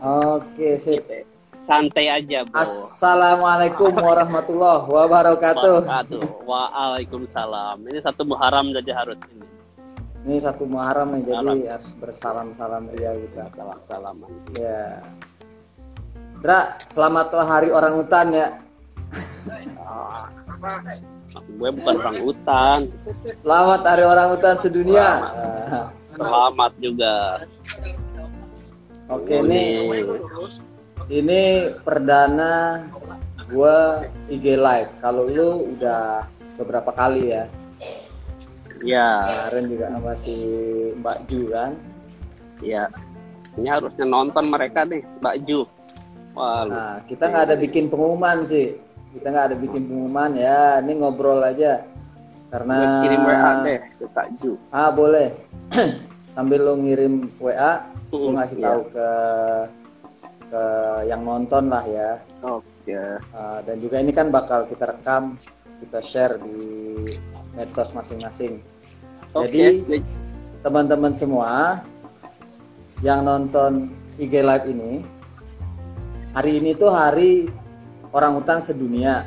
Oke, sip. Santai aja, Bro. Assalamualaikum warahmatullahi wabarakatuh. Wabarakatuh. Waalaikumsalam. Ini satu Muharram saja harus ini. Ini satu Muharram nih, jadi harus bersalam-salam ria gitu. Salam-salaman. Ya. Dra, selamat hari orang hutan ya. Gue bukan orang hutan. Selamat hari orang hutan sedunia. Selamat. Selamat juga. Oke, ini ini perdana gua IG live. Kalau lu udah beberapa kali ya. Ya, Kemarin juga sama si Mbak Ju kan. ya. Ini harusnya nonton mereka nih, Mbak Ju. Wah, Nah, kita nggak ada bikin pengumuman sih. Kita nggak ada bikin pengumuman ya. Ini ngobrol aja. Karena kirim WA deh ke Kak Ju. Ah boleh. Sambil lo ngirim WA, gue Mm, ngasih iya. tahu ke ke yang nonton lah ya. Oke. Ah, dan juga ini kan bakal kita rekam, kita share di medsos masing-masing. Oke. Jadi teman-teman semua yang nonton IG live ini, hari ini tuh hari orang hutan sedunia,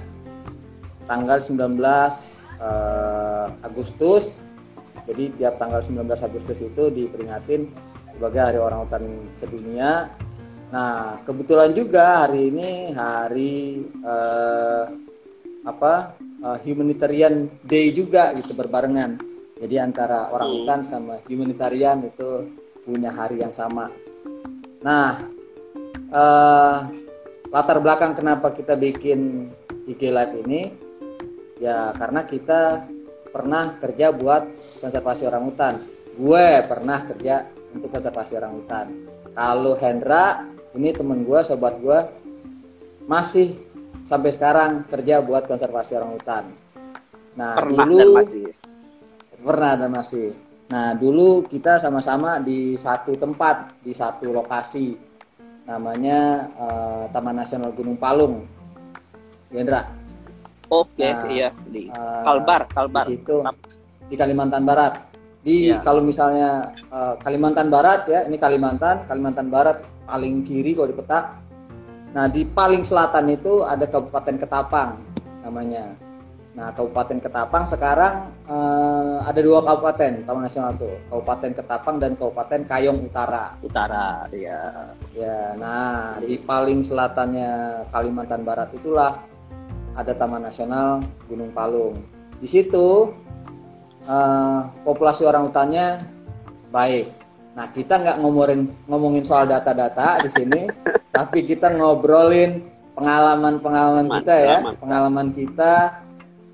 tanggal 19 eh, Agustus. Jadi tiap tanggal 19 Agustus itu diperingatin sebagai hari orang hutan sedunia. Nah kebetulan juga hari ini hari eh, apa eh, humanitarian day juga gitu berbarengan. Jadi antara orang Hmm. hutan sama humanitarian itu punya hari yang sama. Nah, eh, latar belakang kenapa kita bikin IG Live ini, ya karena kita pernah kerja buat konservasi orang hutan. Gue pernah kerja untuk konservasi orang hutan. Kalau Hendra, ini temen gue, sobat gue, masih sampai sekarang kerja buat konservasi orang hutan. Nah, Pernah dulu dan masih. pernah dan masih. Nah, dulu kita sama-sama di satu tempat, di satu lokasi. Namanya eh, Taman Nasional Gunung Palung. Gendra, Oke, Nah, iya di eh, Kalbar, Kalbar. di situ di Kalimantan Barat. Di Iya. kalau misalnya eh, Kalimantan Barat ya, ini Kalimantan, Kalimantan Barat paling kiri kalau di peta. Nah, di paling selatan itu ada Kabupaten Ketapang namanya. Nah, Kabupaten Ketapang sekarang eh, ada dua kabupaten Taman Nasional itu, Kabupaten Ketapang dan Kabupaten Kayong Utara. Utara, ya. Ya, nah di paling selatannya Kalimantan Barat itulah ada Taman Nasional Gunung Palung. Di situ eh, populasi orang hutannya baik. Nah kita nggak ngomongin ngomongin soal data-data di sini, tapi kita ngobrolin pengalaman-pengalaman kita ya, Pengalaman. pengalaman kita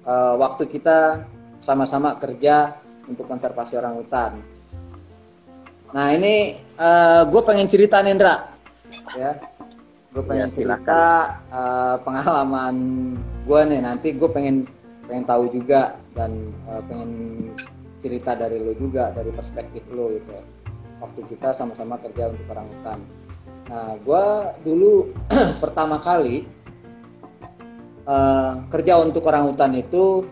eh, waktu kita sama-sama kerja untuk konservasi orang hutan. Nah ini gue pengen cerita nih, Indra, ya. Gue pengen Ya, cerita eh, pengalaman gue nih. Nanti gue pengen pengen tahu juga dan eh, pengen cerita dari lo juga dari perspektif lo gitu. Waktu kita sama-sama kerja untuk orang hutan. Nah, gue dulu pertama kali eh, kerja untuk orang hutan itu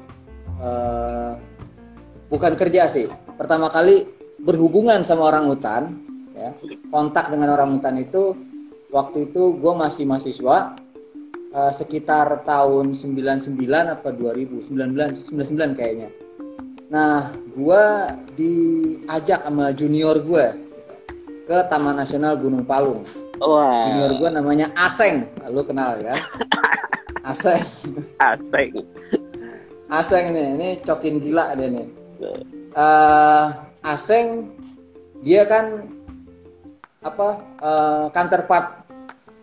eh, bukan kerja sih. Pertama kali berhubungan sama orang hutan, ya, kontak dengan orang hutan itu waktu itu gue masih mahasiswa eh, sekitar tahun 99 apa 2000 99 99 kayaknya. Nah, gue diajak sama junior gue ke Taman Nasional Gunung Palung. Wah, Junior gue namanya Aseng, lu kenal ya? Aseng, asik. Aseng nih, ini cokin gila dia nih. eh Aseng dia kan apa eh, counterpart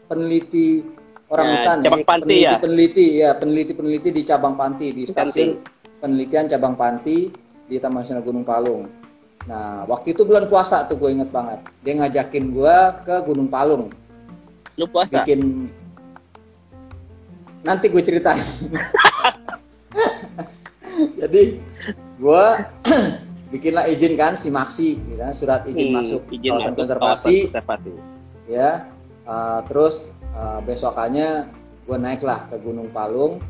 peneliti orang Ya, hutan cabang Panti peneliti, ya? peneliti ya peneliti peneliti di cabang Panti di Panti. stasiun penelitian cabang Panti di Taman Nasional Gunung Palung. Nah waktu itu bulan puasa tuh gue inget banget dia ngajakin gue ke Gunung Palung Lu puasa? bikin nanti gue ceritain jadi gue bikinlah izin kan si Maksi gitu kan, surat izin Hmm, masuk izin kawasan masuk konservasi konservasi. ya Uh, terus uh, besokannya gue naiklah ke Gunung Palung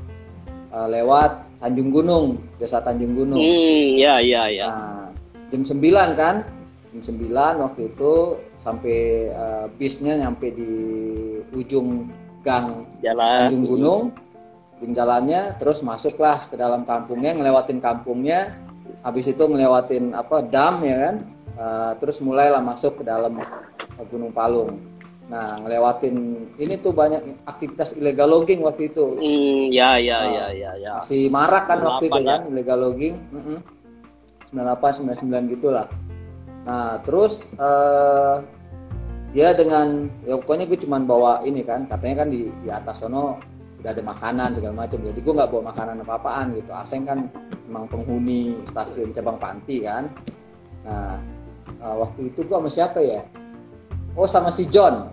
uh, lewat Tanjung Gunung desa Tanjung Gunung Hmm, ya, ya, ya. Nah, jam 9 kan jam 9 waktu itu sampai uh, bisnya nyampe di ujung gang Jalan. ujung gunung jalannya terus masuklah ke dalam kampungnya ngelewatin kampungnya. Habis itu ngelewatin apa dam ya kan? Uh, terus mulailah masuk ke dalam uh, Gunung Palung. Nah ngelewatin ini tuh banyak aktivitas illegal logging waktu itu. Hmm, ya ya Ah. ya ya ya. masih marak kan waktu itu 98 kan illegal logging. Mm 98 99 gitulah. Nah terus eh ya dengan ya pokoknya gue cuman bawa ini kan katanya kan di di atas sono udah ada makanan segala macam jadi gue nggak bawa makanan apa apaan gitu Aseng kan memang penghuni stasiun cabang Panti kan nah eh, waktu itu gue sama siapa ya oh sama si John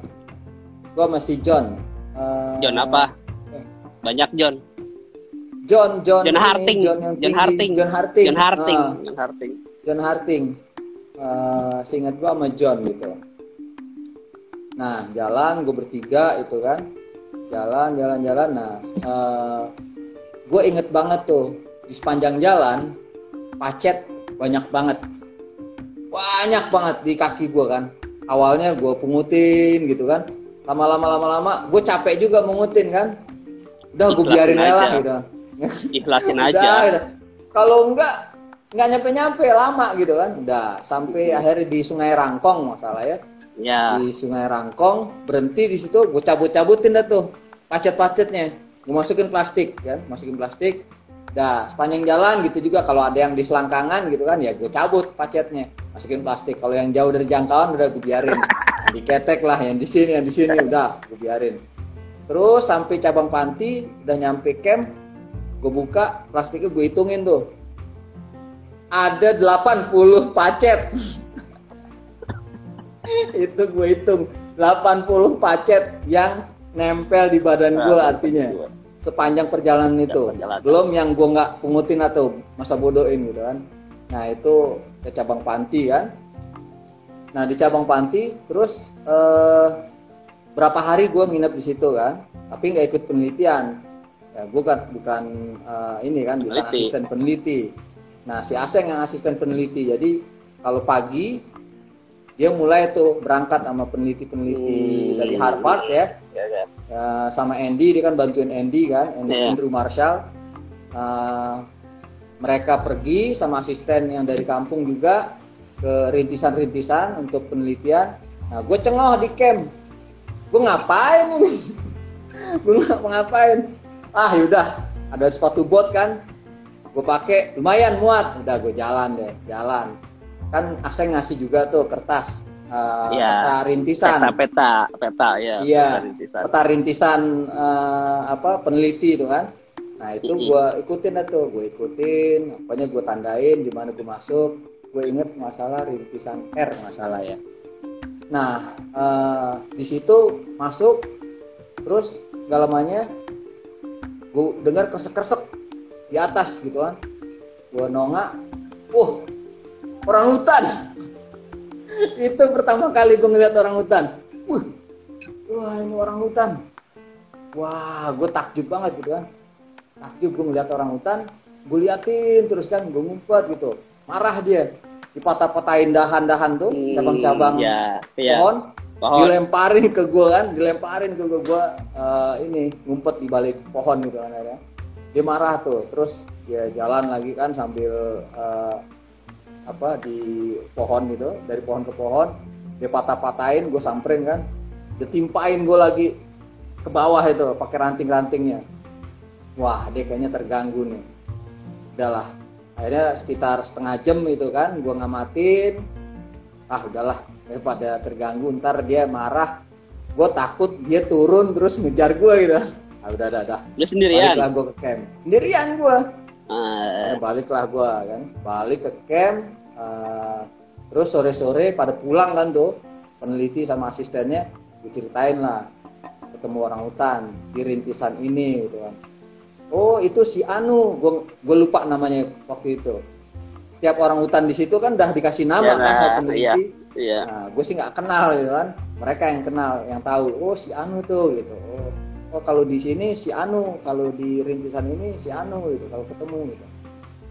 gue sama si John Eh, John apa? Banyak John. John John John ini, Harting. John yang John tinggi. Harting. John Harting John Harting. Ah, John Harting. John Harting Eh, seingat gua sama John gitu nah jalan gue bertiga itu kan jalan jalan jalan nah gue inget banget tuh di sepanjang jalan pacet banyak banget banyak banget di kaki gue kan awalnya gue pungutin gitu kan lama-lama lama-lama gue capek juga mungutin kan udah gue biarin aja lah gitu Ikhlasin Udah, aja. gitu. Kalau enggak nggak nyampe-nyampe lama gitu kan. Udah sampai akhirnya di Sungai Rangkong masalah ya. Ya. Di Sungai Rangkong berhenti di situ gue cabut-cabutin dah tuh pacet-pacetnya. Gue masukin plastik kan, masukin plastik. Dah sepanjang jalan gitu juga kalau ada yang di selangkangan gitu kan ya gue cabut pacetnya, masukin plastik. Kalau yang jauh dari jangkauan udah gue biarin. Yang diketek lah yang di sini, yang di sini udah gue biarin. Terus sampai cabang panti udah nyampe camp gue buka plastiknya gue hitungin tuh ada 80 pacet itu gue hitung. 80 pacet yang nempel di badan gue Nah, artinya. sepanjang perjalanan itu. perjalanan. belum yang gue nggak pungutin atau masa bodohin gitu kan. Nah itu ke cabang panti kan. Nah di cabang panti terus eh, berapa hari gue nginep di situ kan. Tapi nggak ikut penelitian. Ya gue kan bukan eh, ini kan bukan Peneliti. asisten peneliti. Nah si Aseng yang asisten peneliti. Jadi kalau pagi dia mulai tuh berangkat sama peneliti-peneliti Hmm. dari Harvard ya. Ya, ya. Ya, sama Andy dia kan bantuin Andy kan Andy, Iya. Andrew Marshall. Uh, mereka pergi sama asisten yang dari kampung juga ke rintisan-rintisan untuk penelitian. Nah gue cengoh di camp. Gue ngapain ini? Gue ngapa ngapain. Ah yaudah. Ada sepatu bot kan. Gue pakai. Lumayan muat. Udah gue jalan deh. Jalan kan Aseng ngasih juga tuh kertas uh, Iya. peta rintisan Peta, peta, peta, ya. Iya. peta rintisan. peta rintisan eh, apa peneliti itu kan nah itu gue ikutin dah tuh gue ikutin pokoknya gue tandain di mana gue masuk gue inget masalah rintisan R masalah ya nah eh, di situ masuk terus gak lamanya gue dengar kresek-kresek di atas gitu kan gue nongak wah orang hutan. Itu pertama kali gue ngeliat orang hutan. Wah wah ini orang hutan. Wah gue takjub banget gitu kan. Takjub gue ngeliat orang hutan gue liatin terus kan gue ngumpet gitu. Marah dia. Dipatah-patahin dahan-dahan tuh Hmm, cabang-cabang ya, ya. pohon Pohon. dilemparin ke gue kan dilemparin ke gue gue eh, ini ngumpet di balik pohon gitu kan akhirnya dia marah tuh terus dia jalan lagi kan sambil eh, apa di pohon gitu dari pohon ke pohon dia patah-patahin gue samperin kan. Dia timpain gue lagi ke bawah itu pakai ranting-rantingnya. Wah dia kayaknya terganggu nih. Udahlah. Akhirnya sekitar setengah jam itu kan gue ngamatin. Ah udahlah. Daripada terganggu ntar dia marah. Gue takut dia turun terus ngejar gue gitu. Ah udah udah udah. Lu sendirian. baliklah gue ke camp. Sendirian gue Ah, Akhirnya baliklah gue kan. Balik ke camp eh, terus sore sore pada pulang kan tuh peneliti sama asistennya gue ceritain lah ketemu orang hutan di rintisan ini gitu kan oh itu si Anu gue lupa namanya waktu itu setiap orang hutan di situ kan udah dikasih nama Iya, kan sama nah, peneliti iya. Nah, gue sih nggak kenal gitu kan. Mereka yang kenal, yang tahu. Oh, si Anu tuh gitu. Oh, oh kalau di sini si Anu, kalau di rintisan ini si Anu gitu. Kalau ketemu gitu.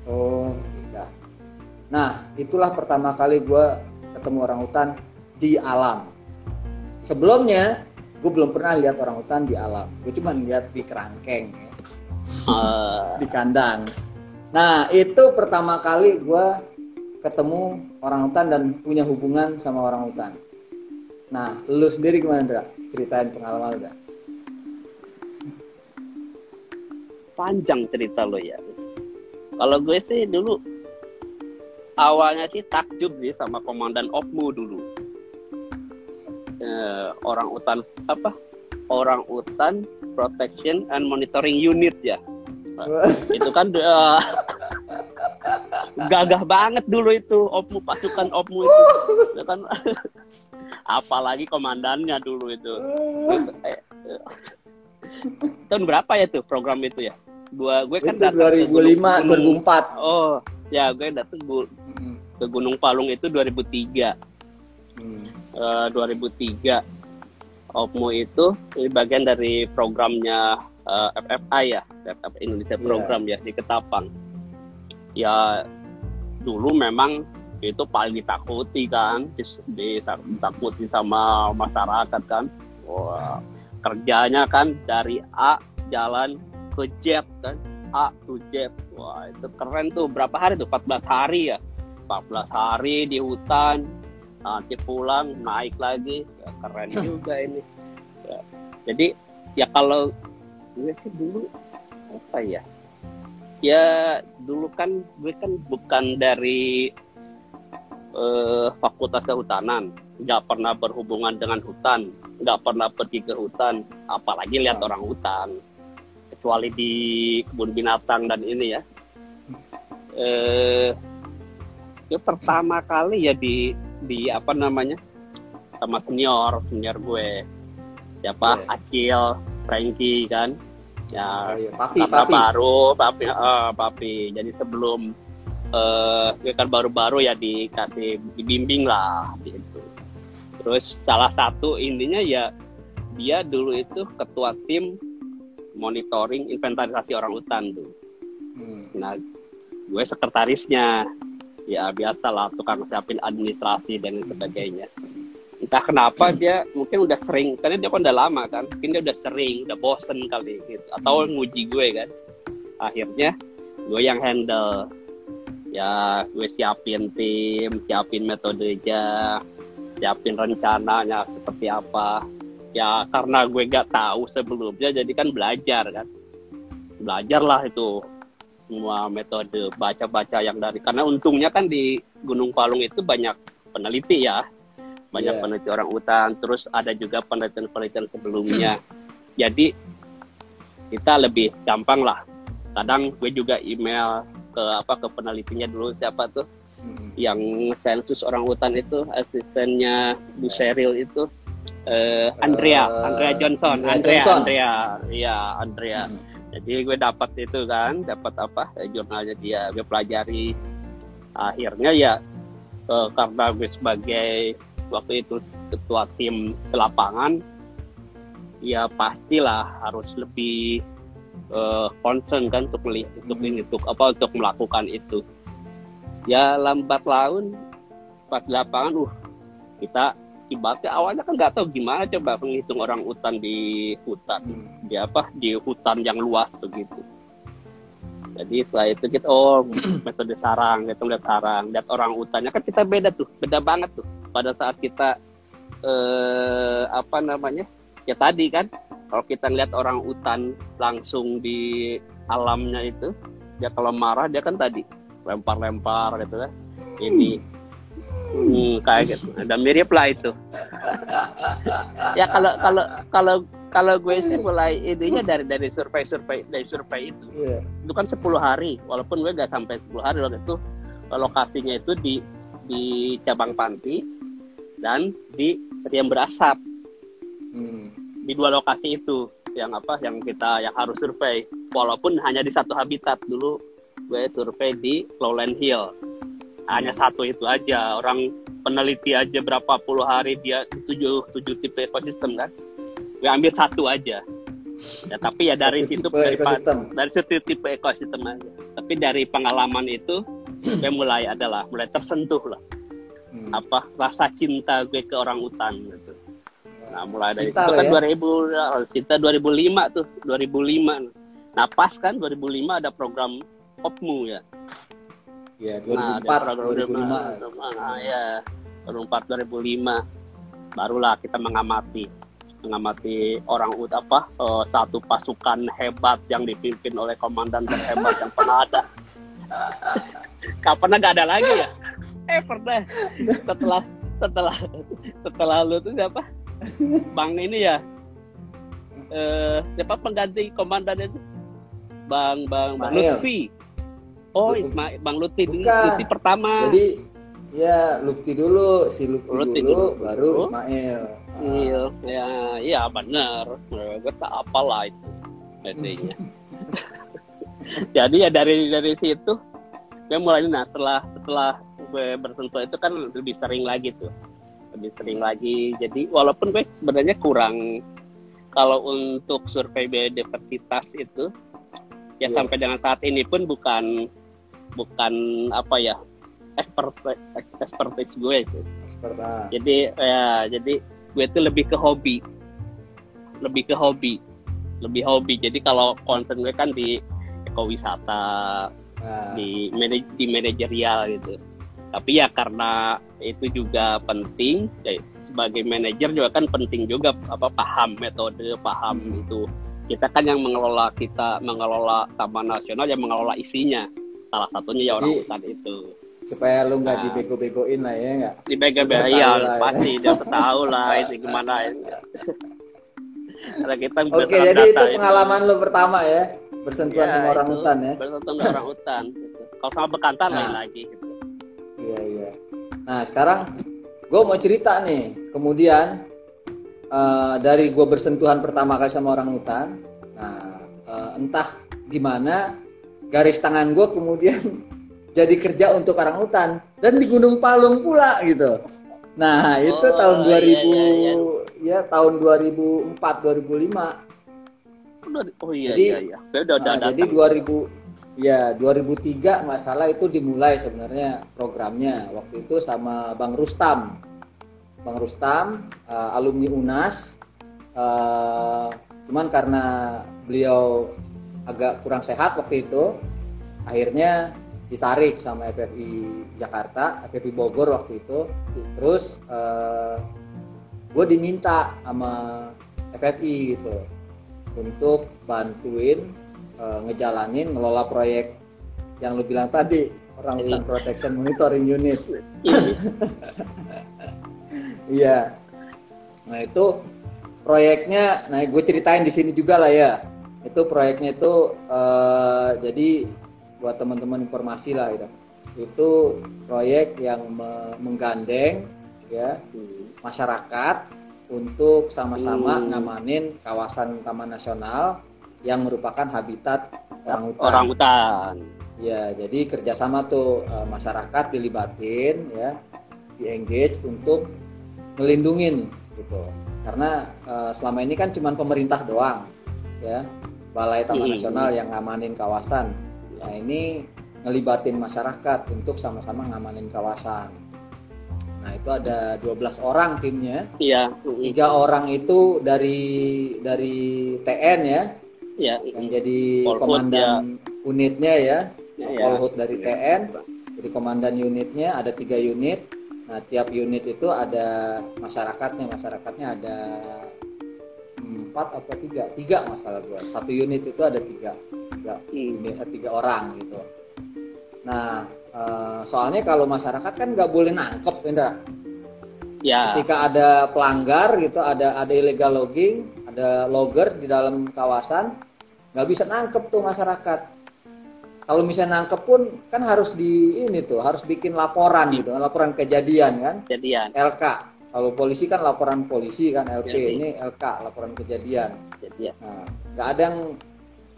Oh, udah. Nah, itulah pertama kali gue ketemu orang hutan di alam. Sebelumnya, gue belum pernah lihat orang hutan di alam. Gue cuma lihat di kerangkeng, ya. Uh, di kandang. Nah, itu pertama kali gue ketemu orang hutan dan punya hubungan sama orang hutan. Nah, lu sendiri gimana, Dra? Ceritain pengalaman lu, panjang cerita lo ya. Kalau gue sih dulu awalnya sih takjub sih sama komandan Opmu dulu. Eh, orang utan apa? Orang utan Protection and Monitoring Unit ya. Itu kan uh, gagah banget dulu itu Opmu pasukan Opmu itu. itu kan apalagi komandannya dulu itu. Tahun berapa ya tuh program itu ya? Dua gue kan itu 2005 gunung, 2004. Oh, ya gue datang. Ke Gunung Palung itu 2003. Hmm. Uh, 2003. Opmo itu bagian dari programnya uh, eh, FFI ya, FFI Indonesia iya. Program yeah. ya di Ketapang. Ya dulu memang itu paling ditakuti kan, ditakuti sama masyarakat kan. Wah, kerjanya kan dari A jalan ke Z kan A to Z wah itu keren tuh berapa hari tuh 14 hari ya 14 hari di hutan nanti pulang naik lagi. Ya, keren juga ini. Ya. jadi ya kalau gue sih dulu apa ya? Ya dulu kan gue kan bukan dari uh, fakultas kehutanan. Nggak pernah berhubungan dengan hutan. Nggak pernah pergi ke hutan. Apalagi lihat orang hutan. Kecuali di kebun binatang dan ini ya. Eh ya pertama kali ya di di apa namanya? Sama senior senior gue. Siapa? Yeah. Acil Frankie kan. Ya oh, iya. papi, papi. baru? Papi uh, papi. Jadi sebelum uh, kan baru-baru ya dikasih dibimbing lah gitu. Terus salah satu intinya ya dia dulu itu ketua tim monitoring inventarisasi orang hutan tuh. Hmm. nah gue sekretarisnya ya biasa lah tukang siapin administrasi dan sebagainya. Entah kenapa dia mungkin udah sering karena dia kan udah lama kan mungkin dia udah sering udah bosen kali gitu atau hmm. nguji gue kan. Akhirnya gue yang handle. Ya gue siapin tim siapin metodenya siapin rencananya seperti apa. Ya karena gue gak tahu sebelumnya jadi kan belajar kan. Belajar lah itu semua metode baca-baca yang dari karena untungnya kan di Gunung Palung itu banyak peneliti ya banyak yeah. peneliti orang hutan terus ada juga penelitian-penelitian sebelumnya jadi kita lebih gampang lah kadang gue juga email ke apa ke penelitinya dulu siapa tuh hmm. yang sensus orang hutan itu asistennya Bu Sheryl itu uh, Andrea uh, Andrea Johnson Andrea Andrea, Johnson. Andrea ya Andrea hmm. Jadi gue dapat itu kan dapat apa eh, jurnalnya dia. Gue pelajari. Akhirnya ya uh, karena gue sebagai waktu itu ketua tim ke lapangan ya pastilah harus lebih uh, concern kan untuk melihat untuk hmm. ini untuk apa untuk melakukan itu. Ya lambat laun pas lapangan uh kita ibaratnya awalnya kan nggak tahu gimana coba menghitung orang hutan di hutan. Hmm. di apa? Di hutan yang luas begitu. Jadi setelah itu kita oh metode sarang kita lihat sarang. Lihat orang hutannya kan kita beda tuh beda banget tuh. Pada saat kita eh, apa namanya? Ya tadi kan kalau kita lihat orang hutan langsung di alamnya itu dia kalau marah dia kan tadi lempar-lempar gitu kan. Ini hmm, kayak gitu. Ada mirip lah itu. Ya kalau kalau kalau kalau gue sih mulai idenya dari dari survei survei dari survei itu. Yeah. itu kan 10 hari. Walaupun gue gak sampai 10 hari waktu itu lokasinya itu di di cabang panti dan di yang berasap. Hmm. di dua lokasi itu yang apa yang kita yang harus survei. Walaupun hanya di satu habitat. Dulu gue survei di Lowland Hill hanya satu itu aja. Orang peneliti aja berapa puluh hari dia tujuh tujuh tipe ekosistem kan? Gue ambil satu aja. Ya tapi ya dari satu situ dari, dari situ tipe ekosistem aja. Tapi dari pengalaman itu gue mulai adalah mulai tersentuh lah. Hmm. apa rasa cinta gue ke orang utan gitu. Nah mulai dari cinta itu kan ya? 2000 cinta 2005 tuh 2005 nah pas kan 2005 ada program Opmu ya ya 2004 nah, 2005 nah, ya 2004 2005 barulah kita mengamati mengamati orang ut apa uh, satu pasukan hebat yang dipimpin oleh komandan terhebat yang pernah ada. Kapan nggak ada lagi ya? Eh pernah setelah setelah setelah lu tuh siapa? Bang ini ya. Eh siapa pengganti komandan itu? Bang Bang Bang Lutfi. Oh, Ismail, Bang Lutfi, Lutfi pertama. Jadi ya Lutfi dulu, si Lutfi, Lutfi dulu, dulu, baru Ismail. Iya, ya, iya benar. Gue tak apalah itu intinya. Jadi ya dari dari situ gue mulai nah setelah setelah gue bersentuh itu kan lebih sering lagi tuh lebih sering lagi jadi walaupun gue sebenarnya kurang kalau untuk survei biodiversitas itu ya yeah. sampai dengan saat ini pun bukan bukan apa ya expertise expertise gue itu. Jadi ya jadi gue itu lebih ke hobi. Lebih ke hobi. Lebih hobi. Jadi kalau concern gue kan di ekowisata nah. di manaj di manajerial gitu. Tapi ya karena itu juga penting ya, sebagai manajer juga kan penting juga apa paham metode paham hmm. itu. Kita kan yang mengelola kita mengelola taman nasional yang mengelola isinya salah satunya ya orang hutan itu. supaya lu nggak nah, dibego-begoin lah ya nggak? Dibego-begoin ya, pasti dia tahu lah itu gimana ini karena kita oke jadi itu pengalaman lu pertama ya bersentuhan ya, sama orang hutan ya. bersentuhan sama orang hutan gitu. kalau sama bekantan nah, lain lagi gitu. iya iya. Nah sekarang gue mau cerita nih. Kemudian uh, dari gue bersentuhan pertama kali sama orang hutan nah uh, entah gimana garis tangan gue kemudian jadi kerja untuk orang hutan dan di Gunung Palung pula gitu. Nah, itu oh, tahun 2000 iya, iya, iya. ya tahun 2004 2005. Oh iya jadi, iya iya. Udah, udah nah, jadi 2000 ya 2003 nggak salah itu dimulai sebenarnya programnya waktu itu sama Bang Rustam. Bang Rustam uh, alumni UNAS uh, cuman karena beliau agak kurang sehat waktu itu akhirnya ditarik sama FFI Jakarta, FFI Bogor waktu itu. Terus uh, eh, gue diminta sama FFI gitu untuk bantuin uh, ngejalanin ngelola proyek yang lu bilang tadi orang hutan protection monitoring unit. Iya. nah itu proyeknya, nah gue ceritain di sini juga lah ya. Itu proyeknya itu uh, jadi buat teman-teman informasi lah itu itu proyek yang me menggandeng ya masyarakat untuk sama-sama hmm. ngamanin kawasan taman nasional yang merupakan habitat orang hutan. Orang hutan. Ya, jadi kerjasama tuh e, masyarakat dilibatin ya, di engage untuk melindungin gitu. Karena e, selama ini kan cuma pemerintah doang ya, Balai Taman hmm. Nasional yang ngamanin kawasan Nah ini ngelibatin masyarakat untuk sama-sama ngamanin kawasan. Nah itu ada 12 orang timnya. Iya. Tiga orang itu dari dari TN ya. Iya. Yang jadi Polhut, komandan ya. unitnya ya. ya Polhut dari ya. TN. Jadi komandan unitnya ada tiga unit. Nah tiap unit itu ada masyarakatnya. Masyarakatnya ada empat atau tiga? Tiga masalah gua. Satu unit itu ada tiga. Tiga hmm. tiga orang gitu. Nah uh, soalnya kalau masyarakat kan nggak boleh nangkep Indra. Ya. Ketika ada pelanggar gitu ada ada illegal logging ada logger di dalam kawasan nggak bisa nangkep tuh masyarakat. Kalau misalnya nangkep pun kan harus di ini tuh harus bikin laporan gitu laporan kejadian kan. Kejadian. LK kalau polisi kan laporan polisi kan LP Jadi. ini LK laporan kejadian. Kejadian. Nah, nggak ada yang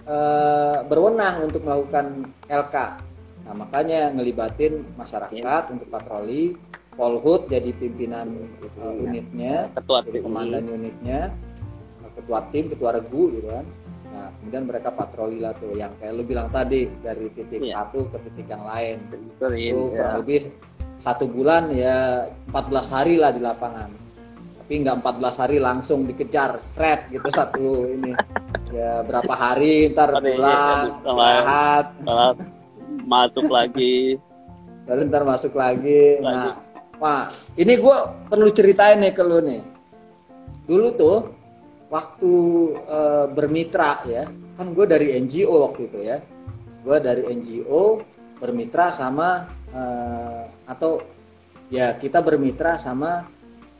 Eh, berwenang untuk melakukan LK. Nah, makanya ngelibatin masyarakat ya. untuk patroli, Polhut jadi pimpinan uh, unitnya, ketua jadi komandan unitnya, ketua tim, ketua regu gitu kan. Nah, kemudian mereka patroli lah tuh yang kayak lu bilang tadi dari titik yeah. satu ke titik yang lain. Betul, itu ya. kurang lebih satu bulan ya 14 hari lah di lapangan. Tapi nggak 14 hari langsung dikejar, seret gitu satu ini. Ya berapa hari ntar iya, pulang, istirahat, masuk lagi. Baru ntar masuk lagi. lagi. Nah, wah ini gue perlu ceritain nih ke lu nih. Dulu tuh waktu uh, bermitra ya kan gue dari NGO waktu itu ya gue dari NGO bermitra sama uh, atau ya kita bermitra sama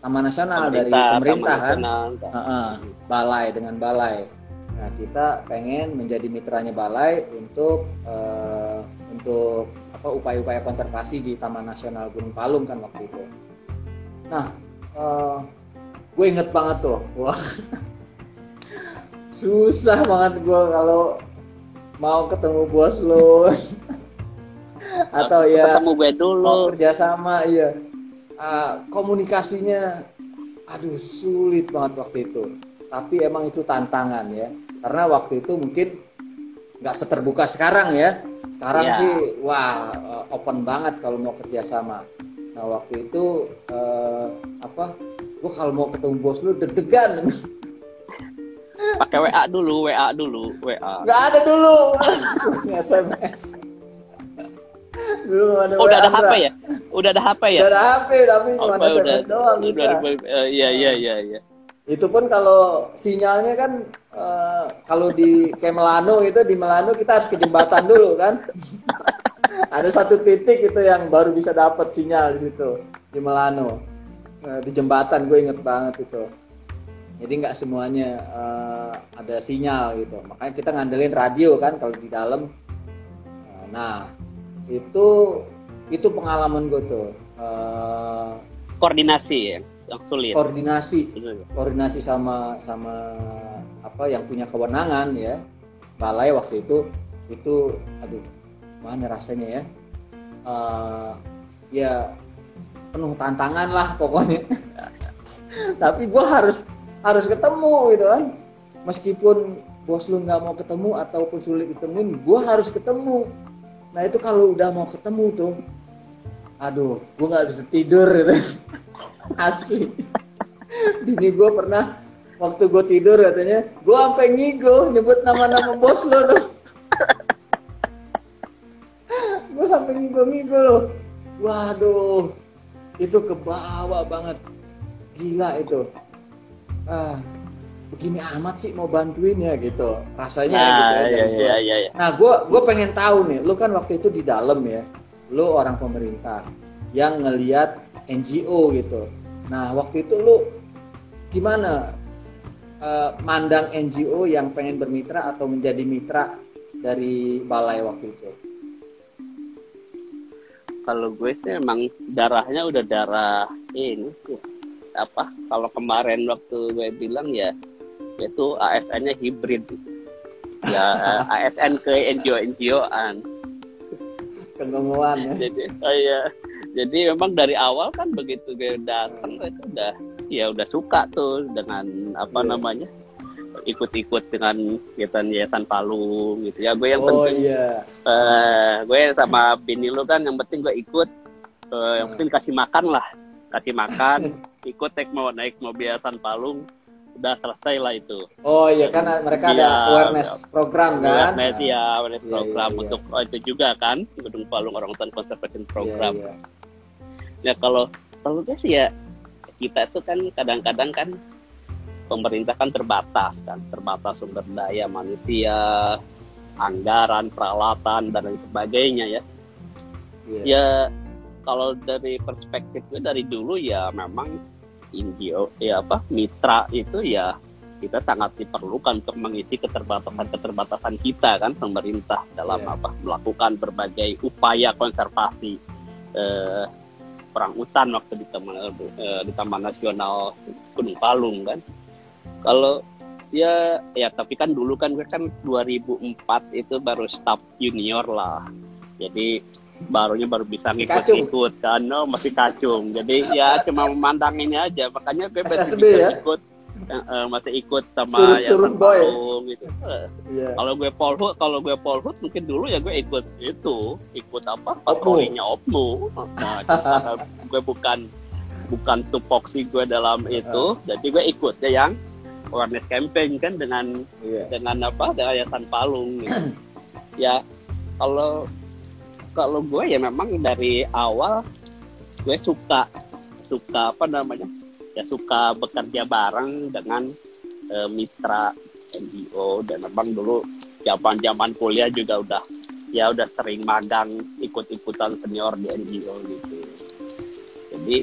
Taman Nasional pemerintah, dari pemerintah kan? Uh, uh, balai dengan balai. Nah kita pengen menjadi mitranya balai untuk uh, untuk apa upaya-upaya konservasi di Taman Nasional Gunung Palung kan waktu itu. Nah uh, gue inget banget tuh wah. Susah banget gue kalau mau ketemu bos lo atau ya ketemu gue dulu. mau kerja sama iya. Uh, komunikasinya aduh sulit banget waktu itu. Tapi emang itu tantangan ya. Karena waktu itu mungkin nggak seterbuka sekarang ya. Sekarang yeah. sih wah uh, open banget kalau mau kerja sama. Nah waktu itu uh, apa gua kalau mau ketemu bos lu deg-degan. Pakai WA dulu WA dulu WA nggak ada dulu. SMS ada oh, udah ada HP ya? Udah ada HP ya? Udah ada HP tapi oh, cuma SMS udah, doang udah, udah, uh, iya iya iya iya. Itu pun kalau sinyalnya kan uh, kalau di kayak Melano itu di Melano kita harus ke jembatan dulu kan. Ada satu titik itu yang baru bisa dapat sinyal di situ di Melano. Uh, di jembatan gue inget banget itu. Jadi nggak semuanya uh, ada sinyal gitu. Makanya kita ngandelin radio kan kalau di dalam. Nah itu itu pengalaman gue tuh uh, koordinasi ya yang sulit. koordinasi. Koordinasi sama sama apa yang punya kewenangan ya. Balai waktu itu itu aduh mana rasanya ya? Uh, ya penuh tantangan lah pokoknya. Tapi gue harus harus ketemu gitu kan. Meskipun bos lu nggak mau ketemu ataupun sulit ketemu gue harus ketemu nah itu kalau udah mau ketemu tuh aduh gue nggak bisa tidur gitu. Asli. Bini gue pernah waktu gue tidur katanya gue sampai ngigo nyebut nama-nama bos lo dong gue sampai ngigo-ngigo lo waduh itu kebawa banget. Gila itu. Ah begini amat sih mau bantuin ya gitu. Rasanya nah, gitu ya iya, iya, iya, iya. nah gue gue pengen tahu nih lu kan waktu itu di dalam ya lu orang pemerintah yang ngeliat NGO gitu. Nah waktu itu lu gimana uh, mandang NGO yang pengen bermitra atau menjadi mitra dari balai waktu itu? Kalau gue sih emang darahnya udah darah ini apa kalau kemarin waktu gue bilang ya itu ASN-nya hibrid ya ASN ke NGO NGO-an kengongoan ya. Jadi oh ya jadi memang dari awal kan begitu gue datang itu udah ya udah suka tuh dengan apa yeah. namanya ikut-ikut dengan kegiatan yayasan Palu gitu. Ya gue yang oh, penting yeah. uh, gue sama bini lu kan yang penting gue ikut uh, yang penting kasih makan lah. Kasih makan ikut naik mau naik mobil San Palung udah selesai lah itu. Oh iya kan mereka ada ya, awareness ya. program kan? Awareness ya, awareness ya, program ya, ya. untuk oh, itu juga kan Gedung Palung Orang Hutan Conservation Program. Ya, ya. ya kalau kalau sih ya kita itu kan kadang-kadang kan pemerintah kan terbatas kan, terbatas sumber daya manusia, anggaran, peralatan dan lain sebagainya ya. Ya, ya kalau dari perspektif gue dari dulu ya memang NGO ya apa mitra itu ya kita sangat diperlukan untuk mengisi keterbatasan-keterbatasan kita kan pemerintah dalam yeah. apa melakukan berbagai upaya konservasi eh, perang hutan waktu di taman eh, di taman nasional Gunung Palung kan kalau ya ya tapi kan dulu kan gue kan 2004 itu baru staff junior lah jadi barunya baru bisa ngikut-ngikut kan no, masih kacung jadi ya cuma memandang ini aja makanya gue SSB ya? ikut uh, masih ikut sama yang suruh boy. gitu. Uh, yeah. Kalau gue polhut, kalau gue polhut mungkin dulu ya gue ikut itu, ikut apa? Patrolinya Opmu. Nah, gue bukan bukan tupoksi gue dalam itu, jadi gue ikut ya yang awareness campaign kan dengan yeah. dengan apa? Dengan Yayasan Palung. Gitu. ya kalau kalau gue ya memang dari awal gue suka suka apa namanya ya suka bekerja bareng dengan uh, mitra NGO dan memang dulu zaman zaman kuliah juga udah ya udah sering magang ikut-ikutan senior di NGO gitu jadi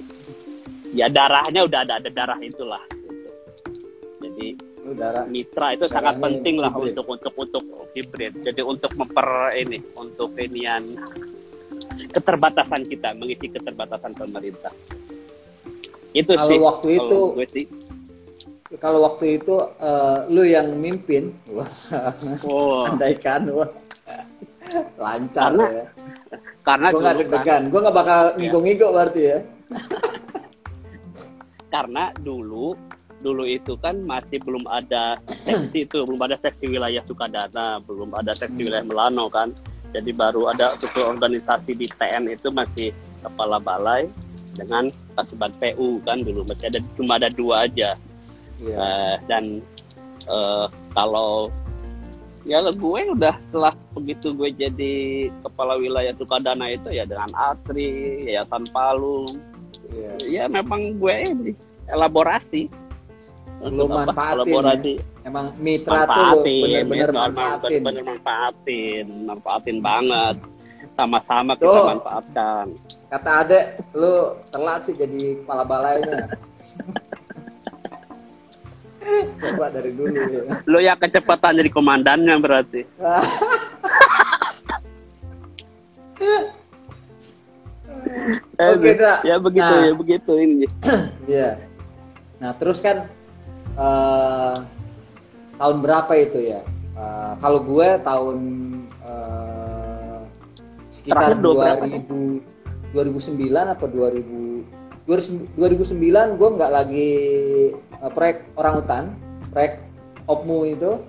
ya darahnya udah ada ada darah itulah gitu. jadi darah, mitra itu sangat penting lah hibrid. untuk untuk untuk hibrid. Jadi untuk memper ini untuk inian keterbatasan kita mengisi keterbatasan pemerintah. Itu kalau sih, waktu itu sih. kalau waktu itu uh, lu yang mimpin. Wah. Oh. andaikan wah. Lancar karena, ya. karena gue nggak deg-degan. Gue nggak bakal ya. ngigo-ngigo berarti ya. Karena dulu dulu itu kan masih belum ada seksi itu belum ada seksi wilayah Sukadana belum ada seksi hmm. wilayah Melano kan jadi baru ada struktur organisasi di TN itu masih kepala balai dengan Kasuban PU kan dulu masih ada cuma ada dua aja yeah. Iya. uh, dan uh, kalau ya gue udah setelah begitu gue jadi kepala wilayah Sukadana itu ya dengan Asri Yayasan Palung yeah. ya memang gue ini elaborasi lu manfaatin. Ya? emang mitra manfaatin, tuh bener-bener manfaatin bener-bener manfaatin manfaatin banget sama-sama kita manfaatkan. Kata adek, lu telat sih jadi kepala balainya. Coba dari dulu ya. Lu ya kecepatan jadi komandannya berarti. Oke, okay, Ya begitu nah, ya begitu ini. Iya. Nah, terus kan uh, tahun berapa itu ya? Uh, kalau gue tahun sekitar 2000 2009 apa 2000 2009 gue nggak lagi uh, proyek orang hutan proyek opmu itu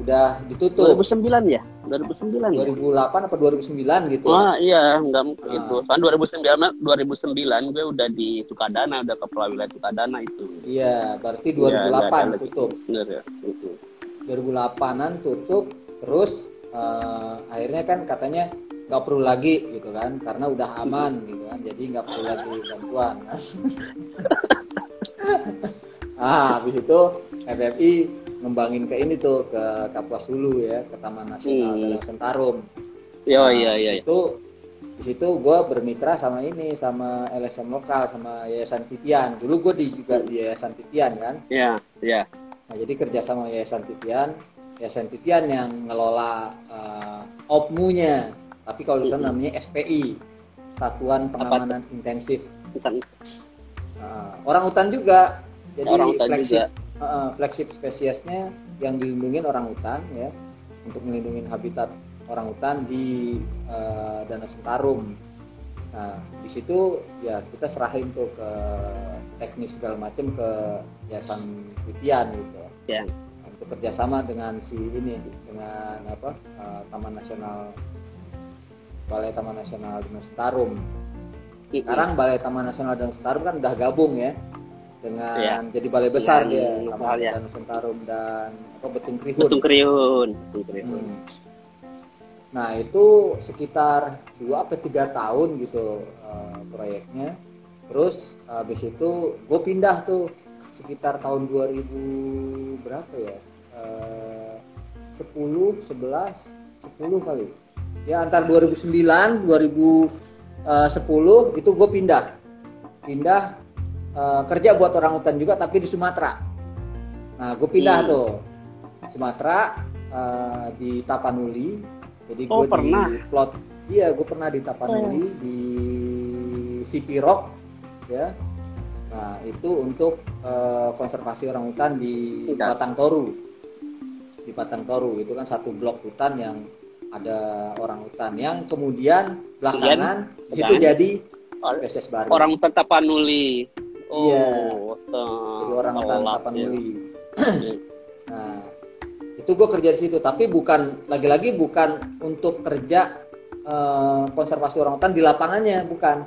udah ditutup. 2009 ya? 2009 2008 ya? apa 2009 gitu ah iya enggak mungkin nah. itu kan 2009 2009 gue udah di Sukadana udah kepala wilayah Sukadana itu. Iya berarti 2008 ya, tutup. Bener ya itu 2008an tutup terus uh, akhirnya kan katanya nggak perlu lagi gitu kan karena udah aman gitu kan jadi nggak perlu lagi bantuan. Kan? ah habis itu FFI ngembangin ke ini tuh ke Kapuas dulu ya ke Taman Nasional hmm. Danau Sentarum iya, nah, iya iya itu di situ gue bermitra sama ini sama LSM lokal sama Yayasan Titian dulu gue di juga di Yayasan Titian kan? Iya iya. Nah jadi kerja sama Yayasan Titian Yayasan Titian yang ngelola uh, opmunya. Tapi kalau di sana namanya SPI Satuan Pengamanan Apa? Intensif. Uh, orang hutan juga. Jadi orang hutan flagship juga. Uh, flagship spesiesnya yang dilindungi orang hutan ya. Untuk melindungi habitat orang hutan di uh, Danau Sentarum. Nah di situ ya kita serahin tuh ke teknis segala macam ke Yayasan Pipian gitu. Ya. untuk kerjasama dengan si ini dengan apa uh, Taman Nasional Balai Taman Nasional Danau Sentarum. Sekarang Balai Taman Nasional Danau Sentarum kan udah gabung ya dengan ya. jadi balai besar ya, dia ya. Danau Sentarum dan apa Betung Krihun. Betung Krihun. Betung Krihun. Hmm. Nah itu sekitar dua atau tiga tahun gitu uh, proyeknya. Terus habis itu gue pindah tuh sekitar tahun 2000 berapa ya? Uh, 10, 11, 10 kali ya antar 2009 2010 itu gue pindah pindah uh, kerja buat orang hutan juga tapi di Sumatera nah gue pindah hmm. tuh Sumatera uh, di Tapanuli jadi gue oh, pernah. di plot iya gue pernah di Tapanuli oh. di Sipirok ya nah itu untuk uh, konservasi orang hutan di Batang Toru di Batang Toru itu kan satu blok hutan yang ada orang hutan yang kemudian belakangan situ jadi spesies baru. Orang hutan Tapanuli. Oh, iya. Jadi orang hutan Tapanuli. Ya. nah, itu gue kerja di situ. Tapi bukan lagi-lagi bukan untuk kerja uh, konservasi orang hutan di lapangannya, bukan.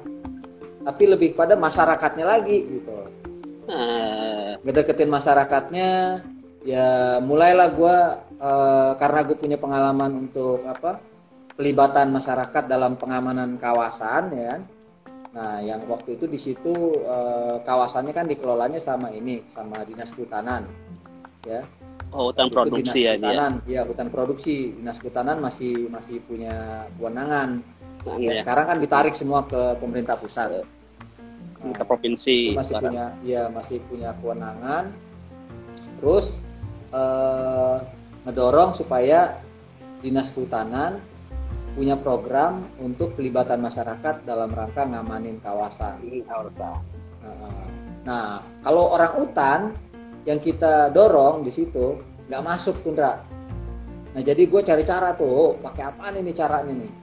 Tapi lebih pada masyarakatnya lagi gitu. Uh. Ngedeketin masyarakatnya, ya mulailah gue uh, karena gue punya pengalaman untuk apa pelibatan masyarakat dalam pengamanan kawasan ya kan? Nah, yang waktu itu di situ eh, kawasannya kan dikelolanya sama ini, sama dinas kehutanan, ya. Oh, hutan produksi dinas ya kehutanan, dia. ya hutan produksi. Dinas kehutanan masih masih punya kewenangan. Nah, ya, ya. Sekarang kan ditarik semua ke pemerintah pusat. Nah, ke provinsi. Masih sekarang. punya, ya masih punya kewenangan. Terus eh, ngedorong supaya dinas kehutanan punya program untuk pelibatan masyarakat dalam rangka ngamanin kawasan. Nah, kalau orang hutan yang kita dorong di situ nggak masuk tundra. Nah, jadi gue cari cara tuh, pakai apa nih caranya nih?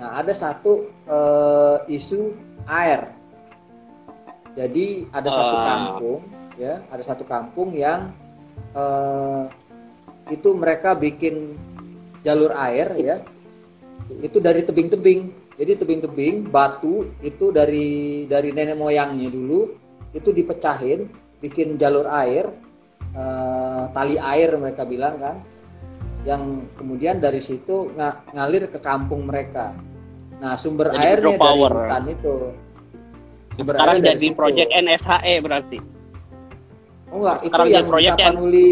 Nah, ada satu uh, isu air. Jadi ada uh. satu ah. kampung, ya, ada satu kampung yang uh, itu mereka bikin jalur air, ya, itu dari tebing-tebing. Jadi tebing-tebing batu itu dari dari nenek moyangnya dulu itu dipecahin bikin jalur air uh, tali air mereka bilang kan. Yang kemudian dari situ ng ngalir ke kampung mereka. Nah sumber jadi airnya dari hutan itu. Sumber sekarang air jadi proyek NSHE berarti? Oh enggak itu sekarang yang proyek Tapanuli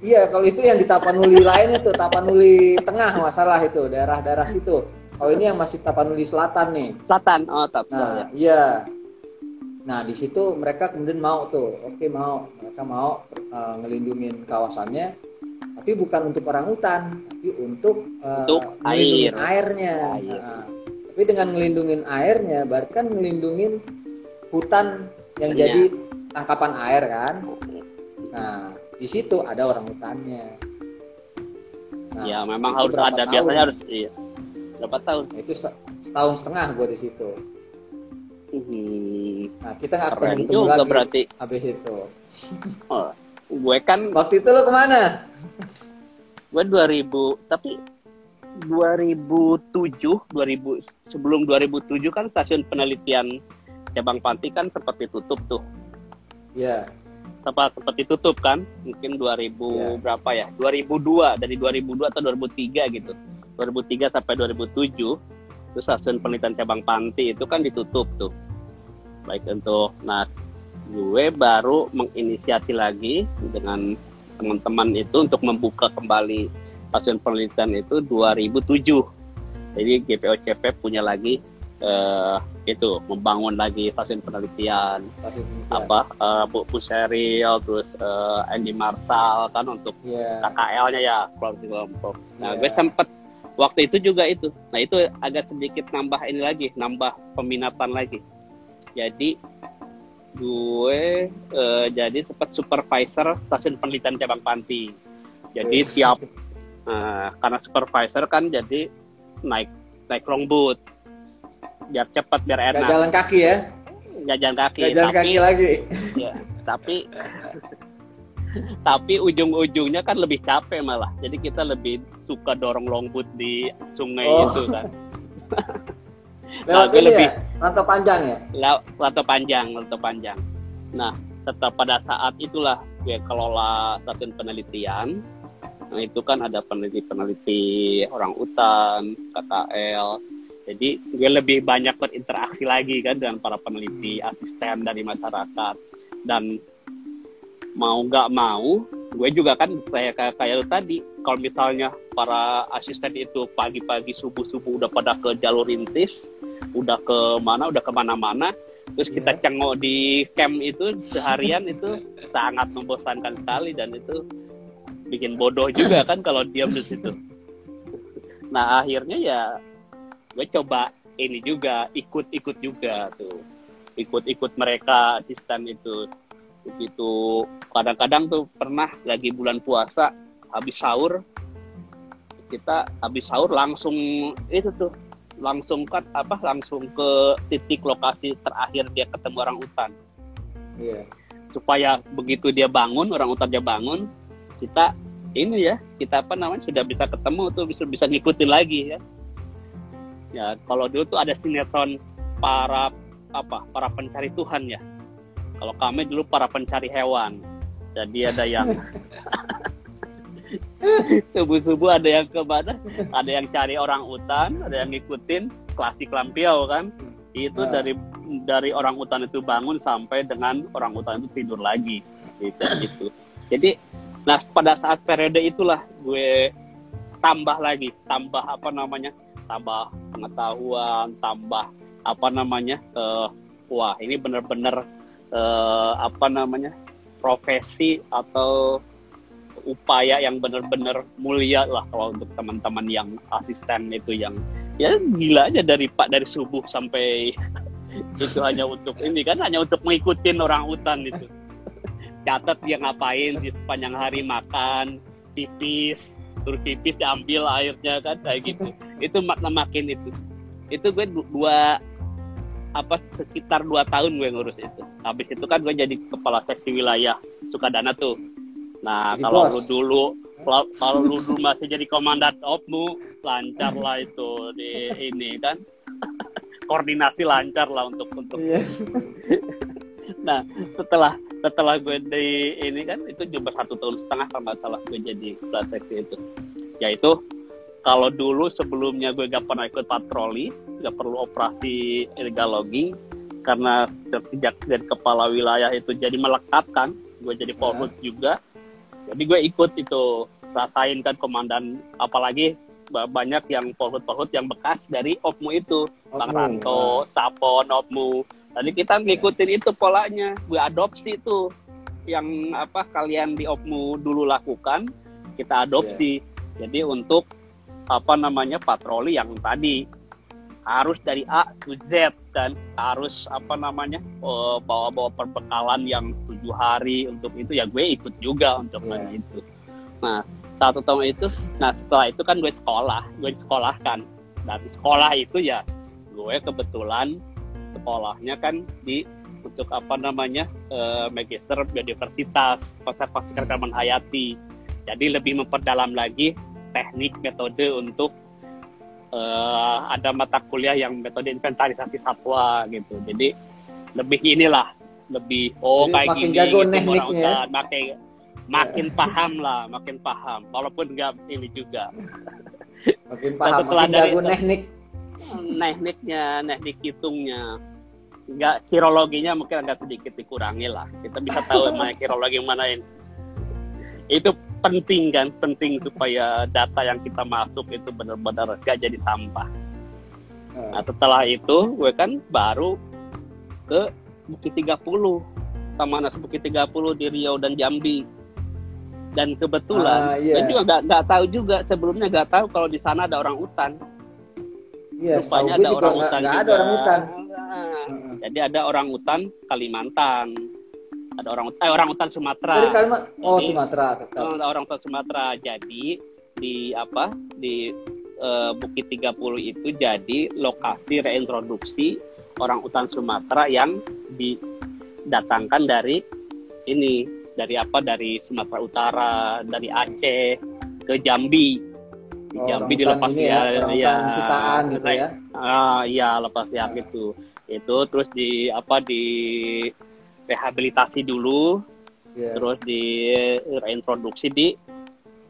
Iya, kalau itu yang di Tapanuli lain itu Tapanuli Tengah masalah itu daerah-daerah situ. Kalau ini yang masih Tapanuli Selatan nih. Selatan, oh tak. Nah, ya. iya. Nah di situ mereka kemudian mau tuh, oke mau, mereka mau uh, ngelindungin kawasannya, tapi bukan untuk orang hutan, tapi untuk, uh, untuk air. airnya. Air. Nah, tapi dengan ngelindungin airnya, berarti kan ngelindungin hutan yang Benar. jadi tangkapan air kan. Nah di situ ada orang hutannya. Nah, ya memang harus ada tahun? biasanya harus iya. Berapa tahun? Itu setahun setengah gue di situ. Hmm. nah kita nggak ketemu ketemu lagi berarti. habis itu. Oh, gue kan waktu itu lo ke mana? Gue 2000 tapi 2007 2000 sebelum 2007 kan stasiun penelitian cabang Panti kan seperti tutup tuh. Ya sempat sempat ditutup kan? Mungkin 2000 yeah. berapa ya? 2002 dari 2002 atau 2003 gitu. 2003 sampai 2007 itu stasiun penelitian cabang Panti itu kan ditutup tuh. Baik untuk nah gue baru menginisiasi lagi dengan teman-teman itu untuk membuka kembali stasiun penelitian itu 2007 jadi GPOCP punya lagi uh, itu membangun lagi stasiun penelitian, stasiun penelitian. apa uh, Bu Puseril terus uh, Andy Marsal kan untuk yeah. KKL-nya ya kelompok. Nah, yeah. gue sempet waktu itu juga itu. Nah, itu agak sedikit nambah ini lagi, nambah peminatan lagi. Jadi gue uh, jadi sempat supervisor stasiun penelitian cabang Panti. Jadi tiap uh, karena supervisor kan jadi naik naik longboat biar cepat biar enak. Gak jalan kaki ya? Gak jalan kaki. Gak jalan tapi, kaki lagi. Ya, tapi tapi ujung-ujungnya kan lebih capek malah. Jadi kita lebih suka dorong longboat di sungai oh. itu kan. Lewat ini lebih, ya? Rantau panjang ya? Rantau panjang, rantau panjang. Nah, tetap pada saat itulah gue kelola stasiun penelitian. Nah, itu kan ada peneliti-peneliti orang utan, KKL, jadi gue lebih banyak berinteraksi lagi kan dengan para peneliti, asisten dari masyarakat. Dan mau nggak mau, gue juga kan kayak kayak, kayak tadi, kalau misalnya para asisten itu pagi-pagi subuh-subuh udah pada ke jalur rintis, udah ke mana, udah ke mana-mana, terus kita yeah. cengok di camp itu seharian itu sangat membosankan sekali dan itu bikin bodoh juga kan kalau diam di situ. Nah akhirnya ya gue coba ini juga ikut-ikut juga tuh. Ikut-ikut mereka asisten itu. Begitu kadang-kadang tuh pernah lagi bulan puasa habis sahur kita habis sahur langsung itu tuh langsung kan apa langsung ke titik lokasi terakhir dia ketemu orang hutan yeah. supaya begitu dia bangun orang utan dia bangun kita ini ya kita apa namanya sudah bisa ketemu tuh bisa bisa ngikutin lagi ya ya kalau dulu tuh ada sinetron para apa para pencari Tuhan ya. Kalau kami dulu para pencari hewan. Jadi ada yang subuh-subuh ada yang ke mana ada yang cari orang utan ada yang ngikutin klasik lampiau kan. Itu nah. dari dari orang utan itu bangun sampai dengan orang utan itu tidur lagi. Gitu gitu. Jadi nah pada saat periode itulah gue tambah lagi tambah apa namanya tambah pengetahuan tambah apa namanya uh, wah ini benar-benar uh, apa namanya profesi atau upaya yang benar-benar mulia lah kalau untuk teman-teman yang asisten itu yang ya gila aja dari pak dari subuh sampai itu hanya untuk ini kan hanya untuk mengikuti orang hutan itu. Catat dia ngapain di sepanjang hari makan pipis terus pipis diambil airnya kan kayak gitu. Itu makna makin itu. Itu gue dua apa sekitar dua tahun gue ngurus itu. Habis itu kan gue jadi kepala seksi wilayah Sukadana tuh. Nah kalau lu dulu kalau lu dulu masih jadi komandan opmu lancar lah itu di ini kan. Koordinasi lancar lah untuk untuk. Yeah. nah setelah setelah gue di ini kan itu juga satu tahun setengah kalau salah gue jadi seksi itu yaitu kalau dulu sebelumnya gue gak pernah ikut patroli gak perlu operasi illegal logging karena sejak dari kepala wilayah itu jadi melekat kan gue jadi polhut yeah. juga jadi gue ikut itu rasain kan komandan apalagi banyak yang polhut-polhut yang bekas dari opmu itu opmu. bang Ranto, Sapon, opmu. Tadi kita ngikutin itu polanya, gue adopsi tuh yang apa kalian di opmu dulu lakukan, kita adopsi. Yeah. Jadi untuk apa namanya patroli yang tadi harus dari A ke Z dan harus apa namanya eh, bawa-bawa perbekalan yang tujuh hari untuk itu ya gue ikut juga untuk yeah. itu nah satu tahun itu nah setelah itu kan gue sekolah gue sekolahkan dan sekolah itu ya gue kebetulan sekolahnya kan di untuk apa namanya uh, magister biodiversitas konservasi keragaman hayati jadi lebih memperdalam lagi teknik metode untuk uh, ada mata kuliah yang metode inventarisasi satwa gitu. Jadi lebih inilah lebih oh Jadi kayak makin gini jago gitu, tekniknya. Ya? Makin makin paham lah, makin paham. Walaupun enggak ini juga. Makin paham, makin jago teknik. Tekniknya, teknik hitungnya. Enggak kirologinya mungkin agak sedikit dikurangi lah. Kita bisa tahu mana kirologi yang mana ini itu penting kan penting supaya data yang kita masuk itu benar-benar gak jadi sampah hmm. nah setelah itu gue kan baru ke Bukit 30 Taman Nasional Bukit 30 di Riau dan Jambi dan kebetulan ah, yeah. gue juga gak, gak tahu juga sebelumnya gak tahu kalau di sana ada orang hutan Iya, rupanya ada orang hutan juga. ada orang hutan. Nah, hmm. Jadi ada orang hutan Kalimantan ada orang eh, orang hutan Sumatera. Dari Kalimantan. Oh, jadi, Sumatera tetap. Orang hutan Sumatera. Jadi di apa? Di uh, Bukit 30 itu jadi lokasi reintroduksi orang hutan Sumatera yang didatangkan dari ini dari apa dari Sumatera Utara, dari Aceh ke Jambi. Di oh, Jambi dilepas ya, ya, ya, gitu ya. Ah, iya lepas ya gitu. Itu terus di apa di rehabilitasi dulu, yeah. terus di reintroduksi di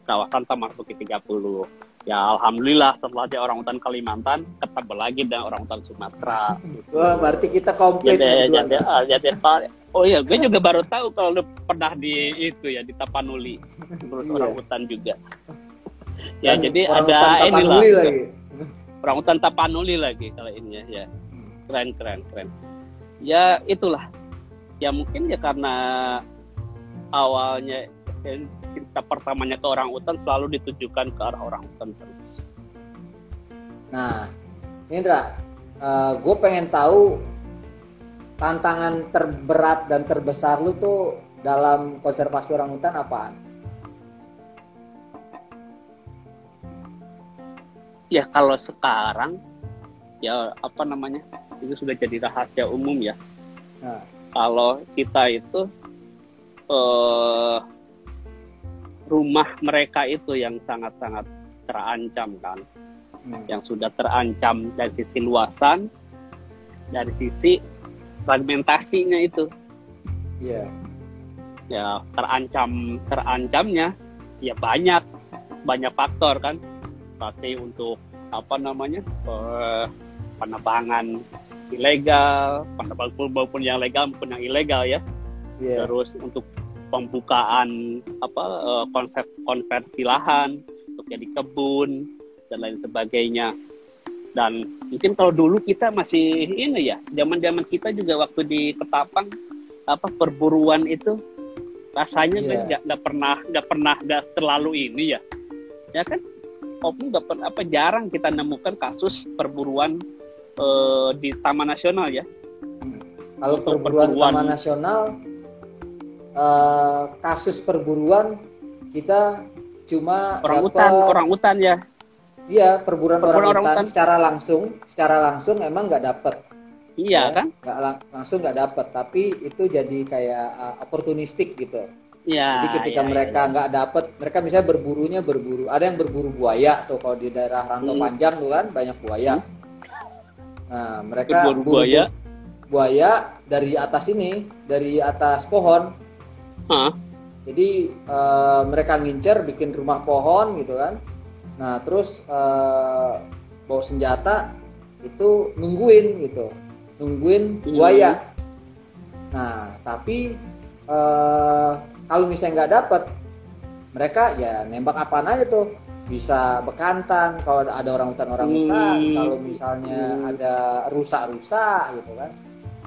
kawasan Taman Bukit 30. Ya alhamdulillah setelah dia orang hutan Kalimantan ketemu lagi dengan orang hutan Sumatera. Gitu. Wah berarti kita komplit. Jadi, jadi, jadi oh iya gue juga baru tahu kalau lu pernah di itu ya di Tapanuli terus yeah. orang hutan juga. Ya Dan jadi ada inilah lagi. orang hutan Tapanuli lagi kalau ini ya. Keren keren keren. Ya itulah ya mungkin ya karena awalnya kita pertamanya ke orang hutan selalu ditujukan ke arah orang hutan terus. Nah, Indra, uh, eh, gue pengen tahu tantangan terberat dan terbesar lu tuh dalam konservasi orang hutan apaan? Ya kalau sekarang ya apa namanya itu sudah jadi rahasia umum ya. Nah kalau kita itu uh, rumah mereka itu yang sangat-sangat terancam kan hmm. yang sudah terancam dari sisi luasan dari sisi fragmentasinya itu yeah. ya terancam terancamnya ya banyak banyak faktor kan pasti untuk apa namanya uh, penebangan ilegal penebangan maupun yang legal maupun yang ilegal ya yeah. terus untuk pembukaan apa uh, konsep konversi lahan untuk jadi kebun dan lain sebagainya dan mungkin kalau dulu kita masih ini ya zaman zaman kita juga waktu di Ketapang apa perburuan itu rasanya yeah. nggak pernah nggak pernah nggak terlalu ini ya ya kan Nggak pernah apa jarang kita nemukan kasus perburuan uh, di Taman Nasional ya. Kalau perburuan, perburuan. Taman Nasional uh, kasus perburuan kita cuma orang dapat, utan orang utan ya. Iya perburuan, perburuan orang, orang utan, secara langsung secara langsung emang nggak dapat iya ya, kan? nggak lang langsung nggak dapat tapi itu jadi kayak uh, oportunistik gitu Ya, Jadi ketika ya, mereka nggak ya. dapat, mereka misalnya berburunya berburu. Ada yang berburu buaya tuh kalau di daerah Rantau hmm. Panjang tuh kan banyak buaya. Hmm. Nah, mereka berburu buaya. buaya dari atas ini, dari atas pohon Huh? Jadi uh, mereka ngincer bikin rumah pohon gitu kan. Nah terus uh, bawa senjata itu nungguin gitu, nungguin hmm. buaya. Nah tapi uh, kalau misalnya nggak dapet, mereka ya nembak apa aja tuh bisa bekantan kalau ada orang hutan orang hutan hmm. kalau misalnya hmm. ada rusak-rusak gitu kan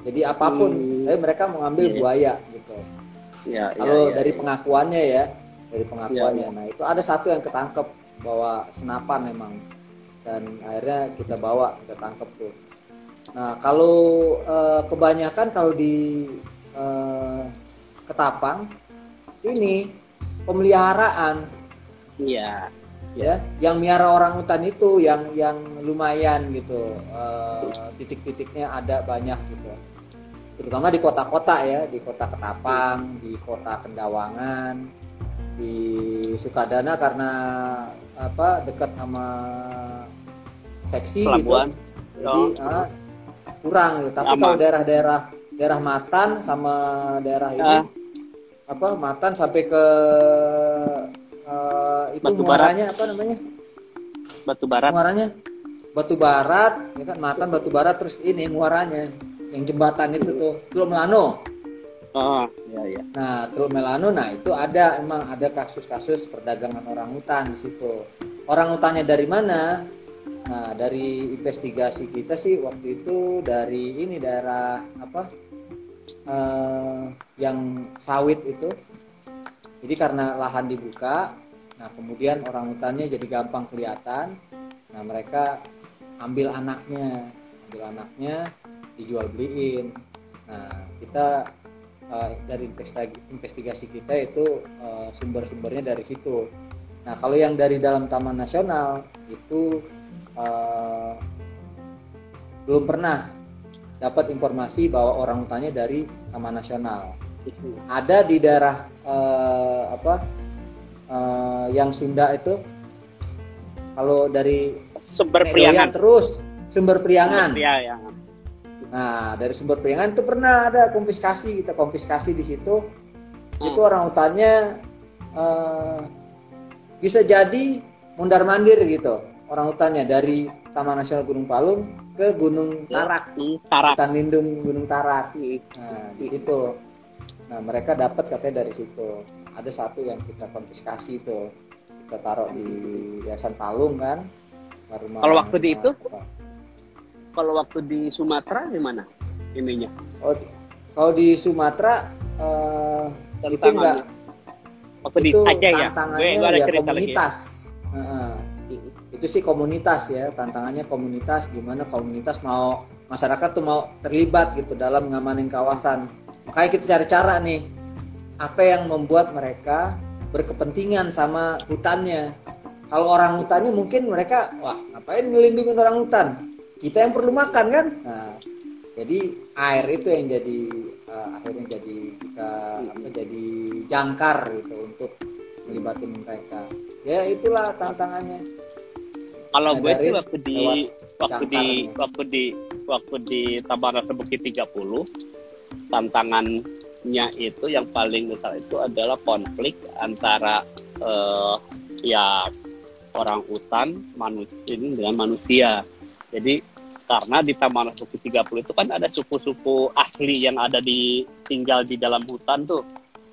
jadi apa pun hmm. eh mereka mau ngambil yeah. buaya gitu Ya, Kalau ya, dari ya. pengakuannya ya, dari pengakuannya. Ya, Nah itu ada satu yang ketangkep bahwa senapan memang dan akhirnya kita bawa kita tangkep tuh. Nah kalau uh, kebanyakan kalau di uh, Ketapang ini pemeliharaan. Iya. Ya, yang miara orang hutan itu yang yang lumayan gitu. Uh, titik-titiknya ada banyak gitu terutama di kota-kota ya di kota Ketapang di kota Kendawangan di Sukadana karena apa dekat sama seksi Pelabuhan. gitu jadi oh. ah, kurang gitu. tapi Aman. kalau daerah-daerah daerah Matan sama daerah ini ah. Apa Matan sampai ke uh, itu Batu muaranya Barat. apa namanya Batu Barat muaranya Batu Barat ya kan Matan Batu Barat terus ini muaranya yang jembatan itu tuh Teluk Melano. Oh, iya iya. Nah, Teluk Melano nah itu ada emang ada kasus-kasus perdagangan orang hutan di situ. Orang hutannya dari mana? Nah, dari investigasi kita sih waktu itu dari ini daerah apa? Uh, yang sawit itu. Jadi karena lahan dibuka, nah kemudian orang hutannya jadi gampang kelihatan. Nah, mereka ambil anaknya, ambil anaknya, dijual beliin nah kita uh, dari investigasi, kita itu uh, sumber-sumbernya dari situ nah kalau yang dari dalam taman nasional itu uh, belum pernah dapat informasi bahwa orang hutannya dari taman nasional ada di daerah uh, apa uh, yang Sunda itu kalau dari sumber priangan terus sumber priangan, sumber priangan Nah, dari sumber periangan itu pernah ada konfiskasi, kita konfiskasi di situ. Hmm. Itu orang hutannya uh, bisa jadi mundar mandir gitu. Orang hutannya dari Taman Nasional Gunung Palung ke Gunung ya, Tarak, Tarak. hutan lindung Gunung Tarak. Nah, di situ. Nah, mereka dapat katanya dari situ. Ada satu yang kita konfiskasi itu. Kita taruh di Yayasan Palung kan. Kalau waktu di itu kalau waktu di Sumatera gimana ininya? Oh, kalau di Sumatera uh, itu enggak waktu itu di Aceh ya. Gue, gue ada ya komunitas. Ya. Uh, itu sih komunitas ya tantangannya komunitas gimana komunitas mau masyarakat tuh mau terlibat gitu dalam mengamanin kawasan. Makanya kita cari cara nih apa yang membuat mereka berkepentingan sama hutannya. Kalau orang hutannya mungkin mereka wah ngapain ngelindungin orang hutan? Kita yang perlu makan kan? Nah jadi air itu yang jadi uh, akhirnya jadi kita apa jadi jangkar gitu untuk melibatkan mereka. Ya itulah tantangannya kalau nah, gue sih waktu di waktu di waktu di waktu di Taman Rasa Bukit 30 tantangannya itu yang paling besar itu adalah konflik antara uh, ya orang hutan manusia dengan manusia. Jadi karena di Taman Bukit 30 itu kan ada suku-suku asli yang ada di tinggal di dalam hutan tuh.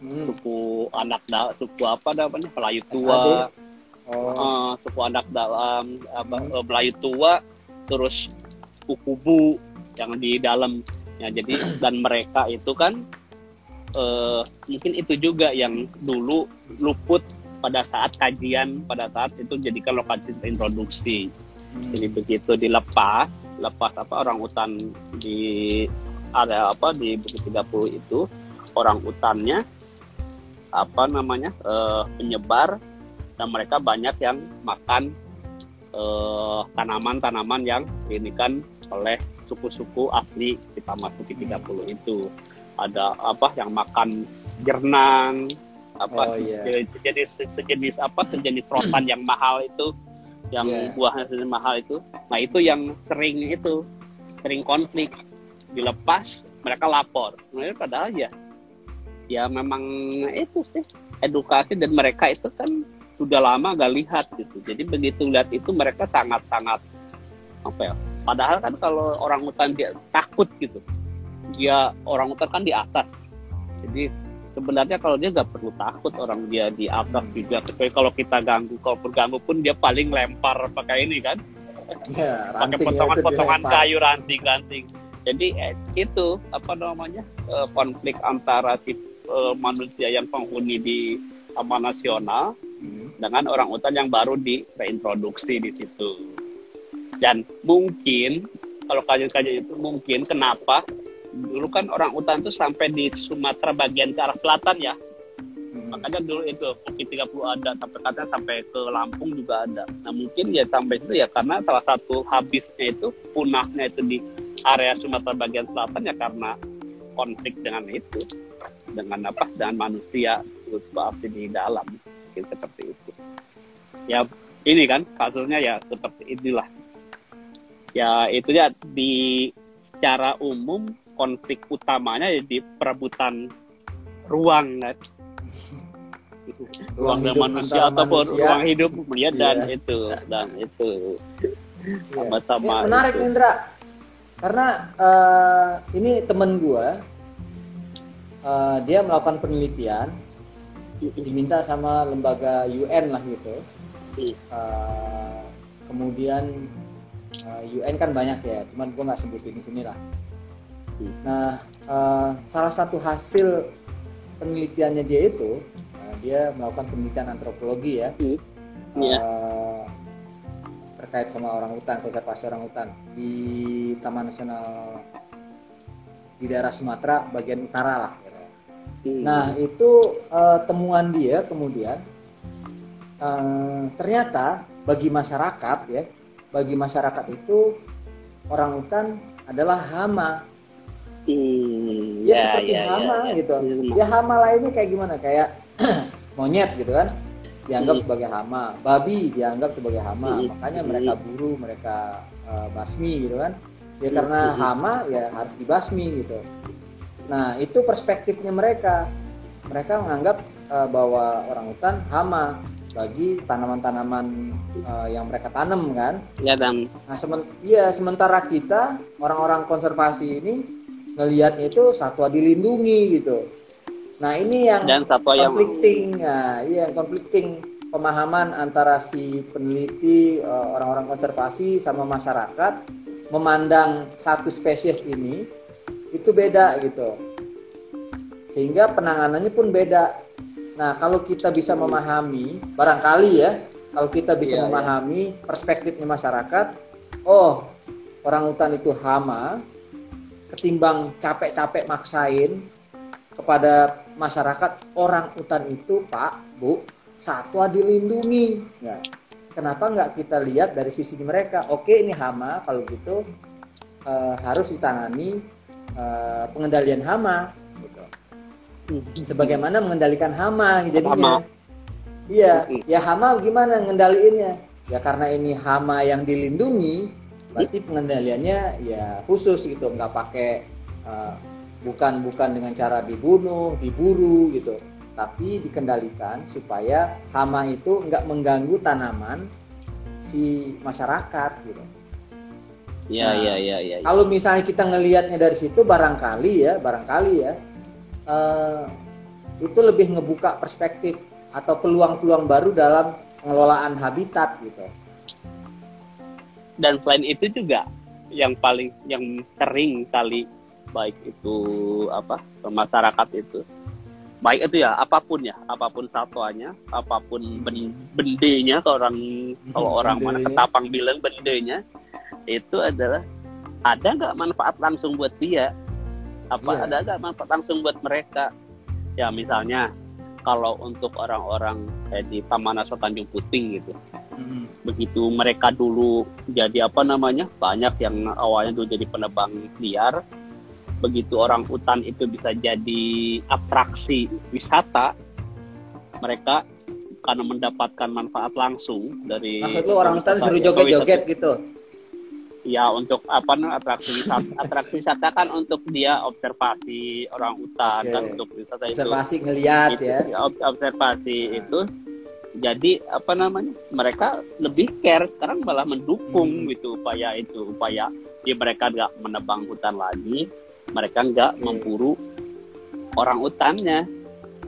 Hmm. suku anak da, suku apa namanya? Melayu tua oh. uh, suku anak dalam apa hmm. Melayu tua terus kukubu yang di dalam ya jadi dan mereka itu kan uh, mungkin itu juga yang dulu luput pada saat kajian pada saat itu jadikan lokasi introduksi hmm. jadi begitu dilepas lepas apa orang hutan di area apa di Bukit 30 itu orang hutannya apa namanya uh, penyebar dan mereka banyak yang makan uh, tanaman-tanaman yang ini kan oleh suku-suku asli di Taman Bukit 30 itu. Ada apa yang makan jernang apa oh, yeah. sejenis sejenis apa sejenis rotan yang mahal itu yang yeah. buahnya mahal itu. Nah itu yang sering itu sering konflik. Dilepas mereka lapor. Mereka padahal ya ya memang itu sih edukasi dan mereka itu kan sudah lama gak lihat gitu. Jadi begitu lihat itu mereka sangat sangat apa ya padahal kan kalau orang hutan dia takut gitu. Dia orang hutan kan di atas. Jadi sebenarnya kalau dia nggak perlu takut orang dia di atas juga. Kecuali kalau kita ganggu kalau berganggu pun dia paling lempar pakai ini kan. Ya, pakai potongan-potongan kayu ranting-ranting. Jadi eh, itu apa namanya eh, konflik antara tip eh, manusia yang penghuni di taman nasional. Dengan orang hutan yang baru di reintroduksi di situ. Dan mungkin kalau kajian-kajian itu mungkin kenapa dulu kan orang hutan itu sampai di Sumatera bagian ke arah selatan ya. Hmm. makanya dulu itu Bukit 30 ada sampai katanya sampai ke Lampung juga ada. Nah mungkin ya sampai itu ya karena salah satu habisnya itu punahnya itu di area Sumatera bagian selatan ya karena konflik dengan itu dengan apa dengan manusia terus di dalam mungkin seperti itu ya ini kan kasusnya ya seperti inilah ya itu ya di secara umum konflik utamanya ya di perebutan ruang kan ruang, ruang manusia ataupun manusia. ruang hidup ya dan yeah. itu dan itu iya. sama-sama ya, menarik itu. Indra karena uh, ini temen gua uh, dia melakukan penelitian diminta sama lembaga UN lah gitu uh, kemudian uh, UN kan banyak ya cuman gua nggak sebutin di sini lah Nah, uh, salah satu hasil penelitiannya dia itu, uh, dia melakukan penelitian antropologi ya, hmm. yeah. uh, terkait sama orang hutan, konservasi orang hutan di Taman Nasional di daerah Sumatera bagian utara lah. Gitu. Hmm. Nah, itu uh, temuan dia kemudian uh, ternyata bagi masyarakat ya, bagi masyarakat itu orang hutan adalah hama Hmm, ya, ya seperti ya, hama ya, ya. gitu. Ya hama lainnya kayak gimana? Kayak monyet gitu kan dianggap hmm. sebagai hama, babi dianggap sebagai hama, hmm. makanya mereka buru, mereka uh, basmi gitu kan. Ya hmm. karena hama ya harus dibasmi gitu. Nah itu perspektifnya mereka. Mereka menganggap uh, bahwa orang hutan hama bagi tanaman-tanaman uh, yang mereka tanam kan. Ya dan. Nah sement iya sementara kita orang-orang konservasi ini ngelihatnya itu satwa dilindungi gitu. Nah ini yang Dan satwa conflicting, yang... nah, iya conflicting pemahaman antara si peneliti eh, orang-orang konservasi sama masyarakat memandang satu spesies ini itu beda gitu. Sehingga penanganannya pun beda. Nah, kalau kita bisa memahami, barangkali ya, kalau kita bisa yeah, iya. memahami yeah. perspektifnya masyarakat, oh, orang hutan itu hama, ketimbang capek-capek maksain kepada masyarakat orang hutan itu Pak Bu satwa dilindungi ya. kenapa nggak kita lihat dari sisi mereka oke ini hama kalau gitu uh, harus ditangani uh, pengendalian hama sebagaimana mengendalikan hama jadinya iya ya hama gimana mengendaliinnya ya karena ini hama yang dilindungi berarti pengendaliannya ya khusus gitu. Nggak pakai uh, bukan bukan dengan cara dibunuh diburu gitu. Tapi dikendalikan supaya hama itu nggak mengganggu tanaman si masyarakat gitu. Iya, iya, iya, iya. Ya. Kalau misalnya kita ngelihatnya dari situ barangkali ya, barangkali ya, uh, itu lebih ngebuka perspektif atau peluang-peluang baru dalam pengelolaan habitat gitu. Dan selain itu juga yang paling yang sering kali baik itu apa masyarakat itu baik itu ya apa pun ya apa pun satuannya apa pun ben, bendenya kalau orang kalau orang mana ketapang bilang bendenya itu adalah ada nggak manfaat langsung buat dia apa yeah. ada nggak manfaat langsung buat mereka ya misalnya kalau untuk orang-orang kayak di Taman Nasional Tanjung Puting gitu mm-hmm. begitu mereka dulu jadi apa namanya banyak yang awalnya dulu jadi penebang liar begitu orang hutan itu bisa jadi atraksi wisata mereka karena mendapatkan manfaat langsung dari maksud lu orang hutan suruh joget-joget gitu ya untuk apa atraksi wisata atraksi wisata kan untuk dia observasi orang hutan okay. kan untuk wisata itu observasi ngelihat ya observasi hmm. itu jadi apa namanya mereka lebih care sekarang malah mendukung hmm. gitu upaya itu upaya ya mereka nggak menebang hutan lagi mereka nggak okay. memburu orang utannya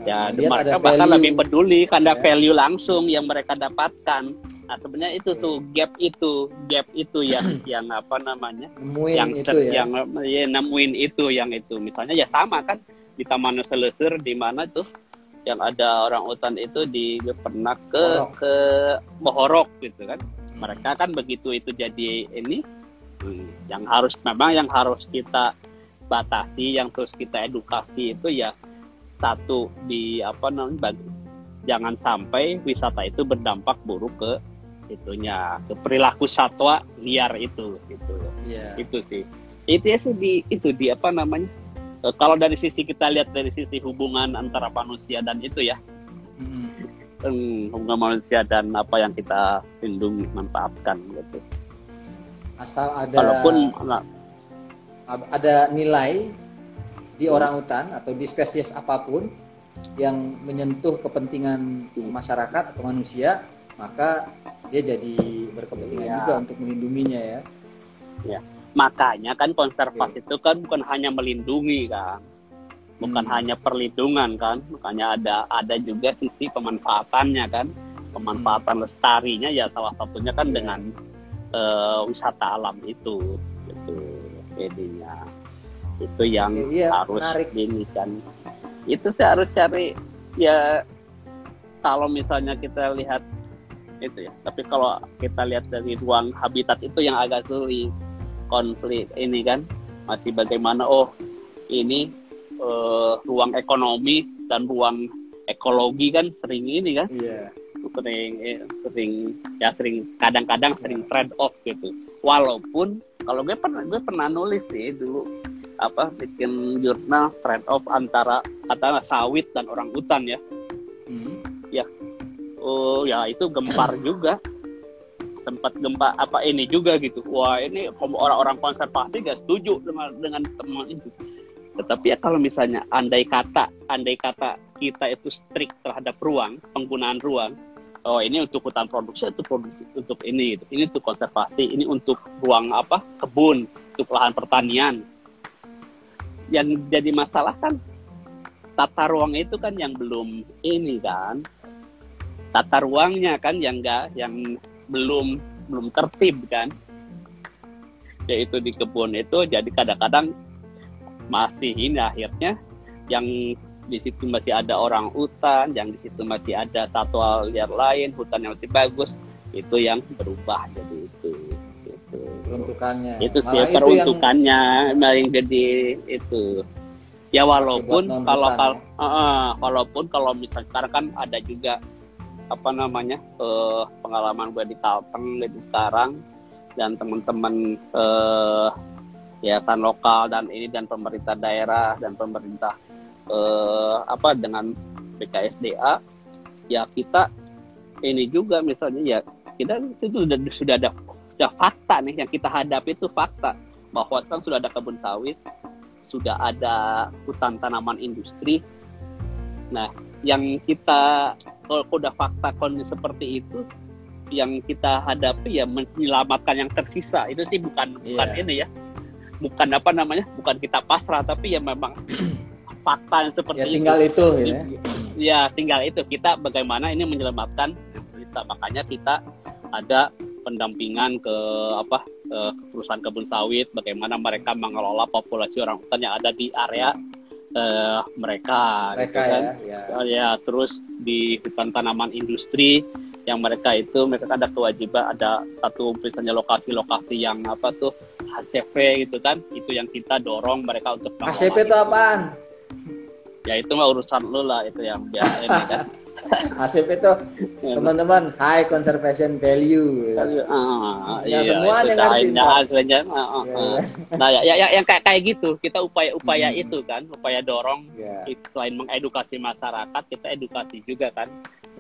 ya mereka bahkan value. lebih peduli karena ya. value langsung yang mereka dapatkan nah sebenarnya itu tuh gap itu gap itu yang yang apa namanya nemuin yang itu ya. yang ya, nemuin itu yang itu misalnya ya sama kan di Taman Selesir di mana tuh yang ada orang utan itu di pernah ke Mohorok. ke Mohorok gitu kan hmm. mereka kan begitu itu jadi ini hmm, yang harus memang yang harus kita batasi yang terus kita edukasi itu ya satu di apa namanya jangan sampai wisata itu berdampak buruk ke itunya ke perilaku satwa liar itu gitu. Yeah. itu sih. Itu ya sih di itu di apa namanya e, kalau dari sisi kita lihat dari sisi hubungan antara manusia dan itu ya. Mm. hubungan manusia dan apa yang kita lindungi manfaatkan gitu. Asal ada walaupun ada nilai di orang hutan atau di spesies apa pun yang menyentuh kepentingan masyarakat atau manusia, maka dia jadi berkepentingan ya. juga untuk melindunginya ya. Ya, makanya kan konservasi itu kan bukan hanya melindungi kan, bukan hmm. hanya perlindungan kan, makanya ada ada juga sisi pemanfaatannya kan, pemanfaatan hmm. lestarinya ya salah satunya kan ya. dengan uh, wisata alam itu, gitu jadinya itu yang iya, harus menarik. ini kan. Itu sih harus cari ya kalau misalnya kita lihat itu ya. Tapi kalau kita lihat dari ruang habitat itu yang agak sulit konflik ini kan. Masih bagaimana oh ini uh, ruang ekonomi dan ruang ekologi kan sering ini kan. Yeah. sering eh, sering ya sering kadang-kadang sering trade off gitu. Walaupun kalau gue pernah gue pernah nulis sih dulu apa bikin jurnal trade off antara kata sawit dan orang hutan ya. Hmm. ya. Oh ya itu gempar juga. Sempat gempa apa ini juga gitu. Wah ini orang-orang konservasi gak setuju dengan dengan teman itu. Tetapi ya kalau misalnya andai kata andai kata kita itu strict terhadap ruang penggunaan ruang oh ini untuk hutan produksi itu produksi untuk ini gitu. ini untuk konservasi ini untuk ruang apa? Kebun untuk lahan pertanian yang jadi masalah kan tata ruang itu kan yang belum ini kan tata ruangnya kan yang enggak yang belum belum tertib kan yaitu di kebun itu jadi kadang-kadang masih ini akhirnya yang di situ masih ada orang hutan, yang di situ masih ada satwa liar lain, hutan yang masih bagus, itu yang berubah jadi itu. Itu peruntukannya. Itu sih Malah peruntukannya yang... yang jadi itu. Ya walaupun kalau kalau ya? uh, walaupun kalau misalnya sekarang kan ada juga apa namanya uh, pengalaman gue di Kalteng gitu sekarang dan teman-teman uh, yayasan lokal dan ini dan pemerintah daerah dan pemerintah eh, apa dengan BKSDA ya kita ini juga misalnya ya kita itu sudah sudah ada sudah fakta nih yang kita hadapi itu fakta. Bahwa kan sudah ada kebun sawit sudah ada hutan tanaman industri. Nah yang kita kalau udah fakta kondisi seperti itu yang kita hadapi ya menyelamatkan yang tersisa. Itu sih bukan yeah. bukan ini ya. Bukan apa namanya bukan kita pasrah tapi ya memang fakta yang seperti ya, tinggal itu, itu ya. ya tinggal itu. Kita bagaimana ini menyelamatkan kita makanya kita ada pendampingan ke apa ke perusahaan kebun sawit bagaimana mereka mengelola populasi orang hutan yang ada di area uh, mereka mereka gitu kan. ya, ya ya terus di hutan tanaman industri yang mereka itu mereka ada kewajiban ada satu misalnya lokasi-lokasi yang apa tuh HCP gitu kan itu yang kita dorong mereka untuk HCP itu apaan? Ya itu mah urusan lu lah itu yang biasa ini kan. HCP itu iya. teman-teman high conservation value. Uh, ya, iya, semuanya ngerti. Aslinya, uh, uh, uh. Nah ya, ya, yang kayak kayak gitu kita upaya-upaya hmm. itu kan upaya dorong yeah. selain mengedukasi masyarakat kita edukasi juga kan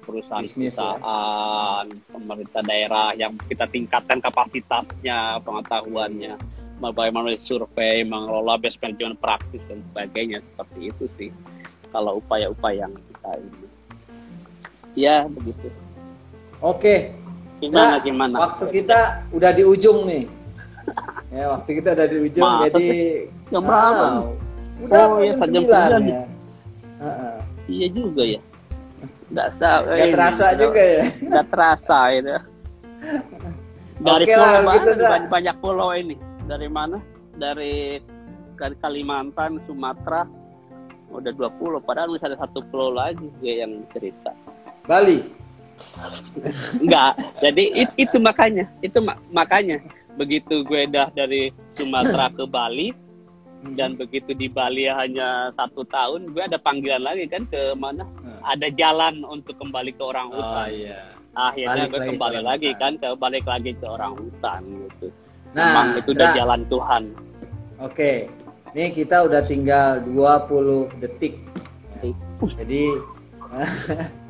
perusahaan-perusahaan, ya? pemerintah daerah yang kita tingkatkan kapasitasnya, pengetahuannya, bagaimana survei, mengelola best management praktis dan sebagainya seperti itu sih. Kalau upaya-upaya yang kita ini, ya begitu. Oke. Gimana nah, gimana? Waktu kita udah di ujung nih. ya waktu kita udah di ujung, Masa jadi. Jam berapa? Udah oh, ya, jam sembilan ya. Uh -uh. Iya juga ya nggak tahu nggak terasa juga ya nggak terasa itu dari Oke pulau lah, gitu banyak, banyak pulau ini dari mana dari Kalimantan Sumatera udah 20 padahal masih ada satu pulau lagi ya yang cerita Bali enggak jadi it, itu makanya itu makanya begitu gue dah dari Sumatera ke Bali dan begitu di Bali hanya satu tahun gue ada panggilan lagi kan ke mana hmm. ada jalan untuk kembali ke orang oh, hutan oh, iya. akhirnya balik gue kembali lagi hutan. kan ke balik lagi ke orang hutan gitu nah Memang itu udah nah, jalan Tuhan oke okay. ini kita udah tinggal 20 detik jadi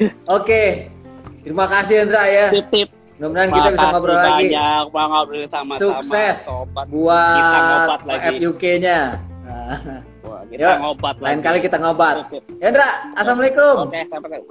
oke okay. terima kasih Hendra ya tip, tip. Mudah-mudahan kita bisa ngobrol lagi. Banyak ngobrol sama-sama. Sukses Sobat. buat FUK-nya. kita Yuk, ngobat lain lagi. kali kita ngobat. Yandra, assalamualaikum. Oke, sampai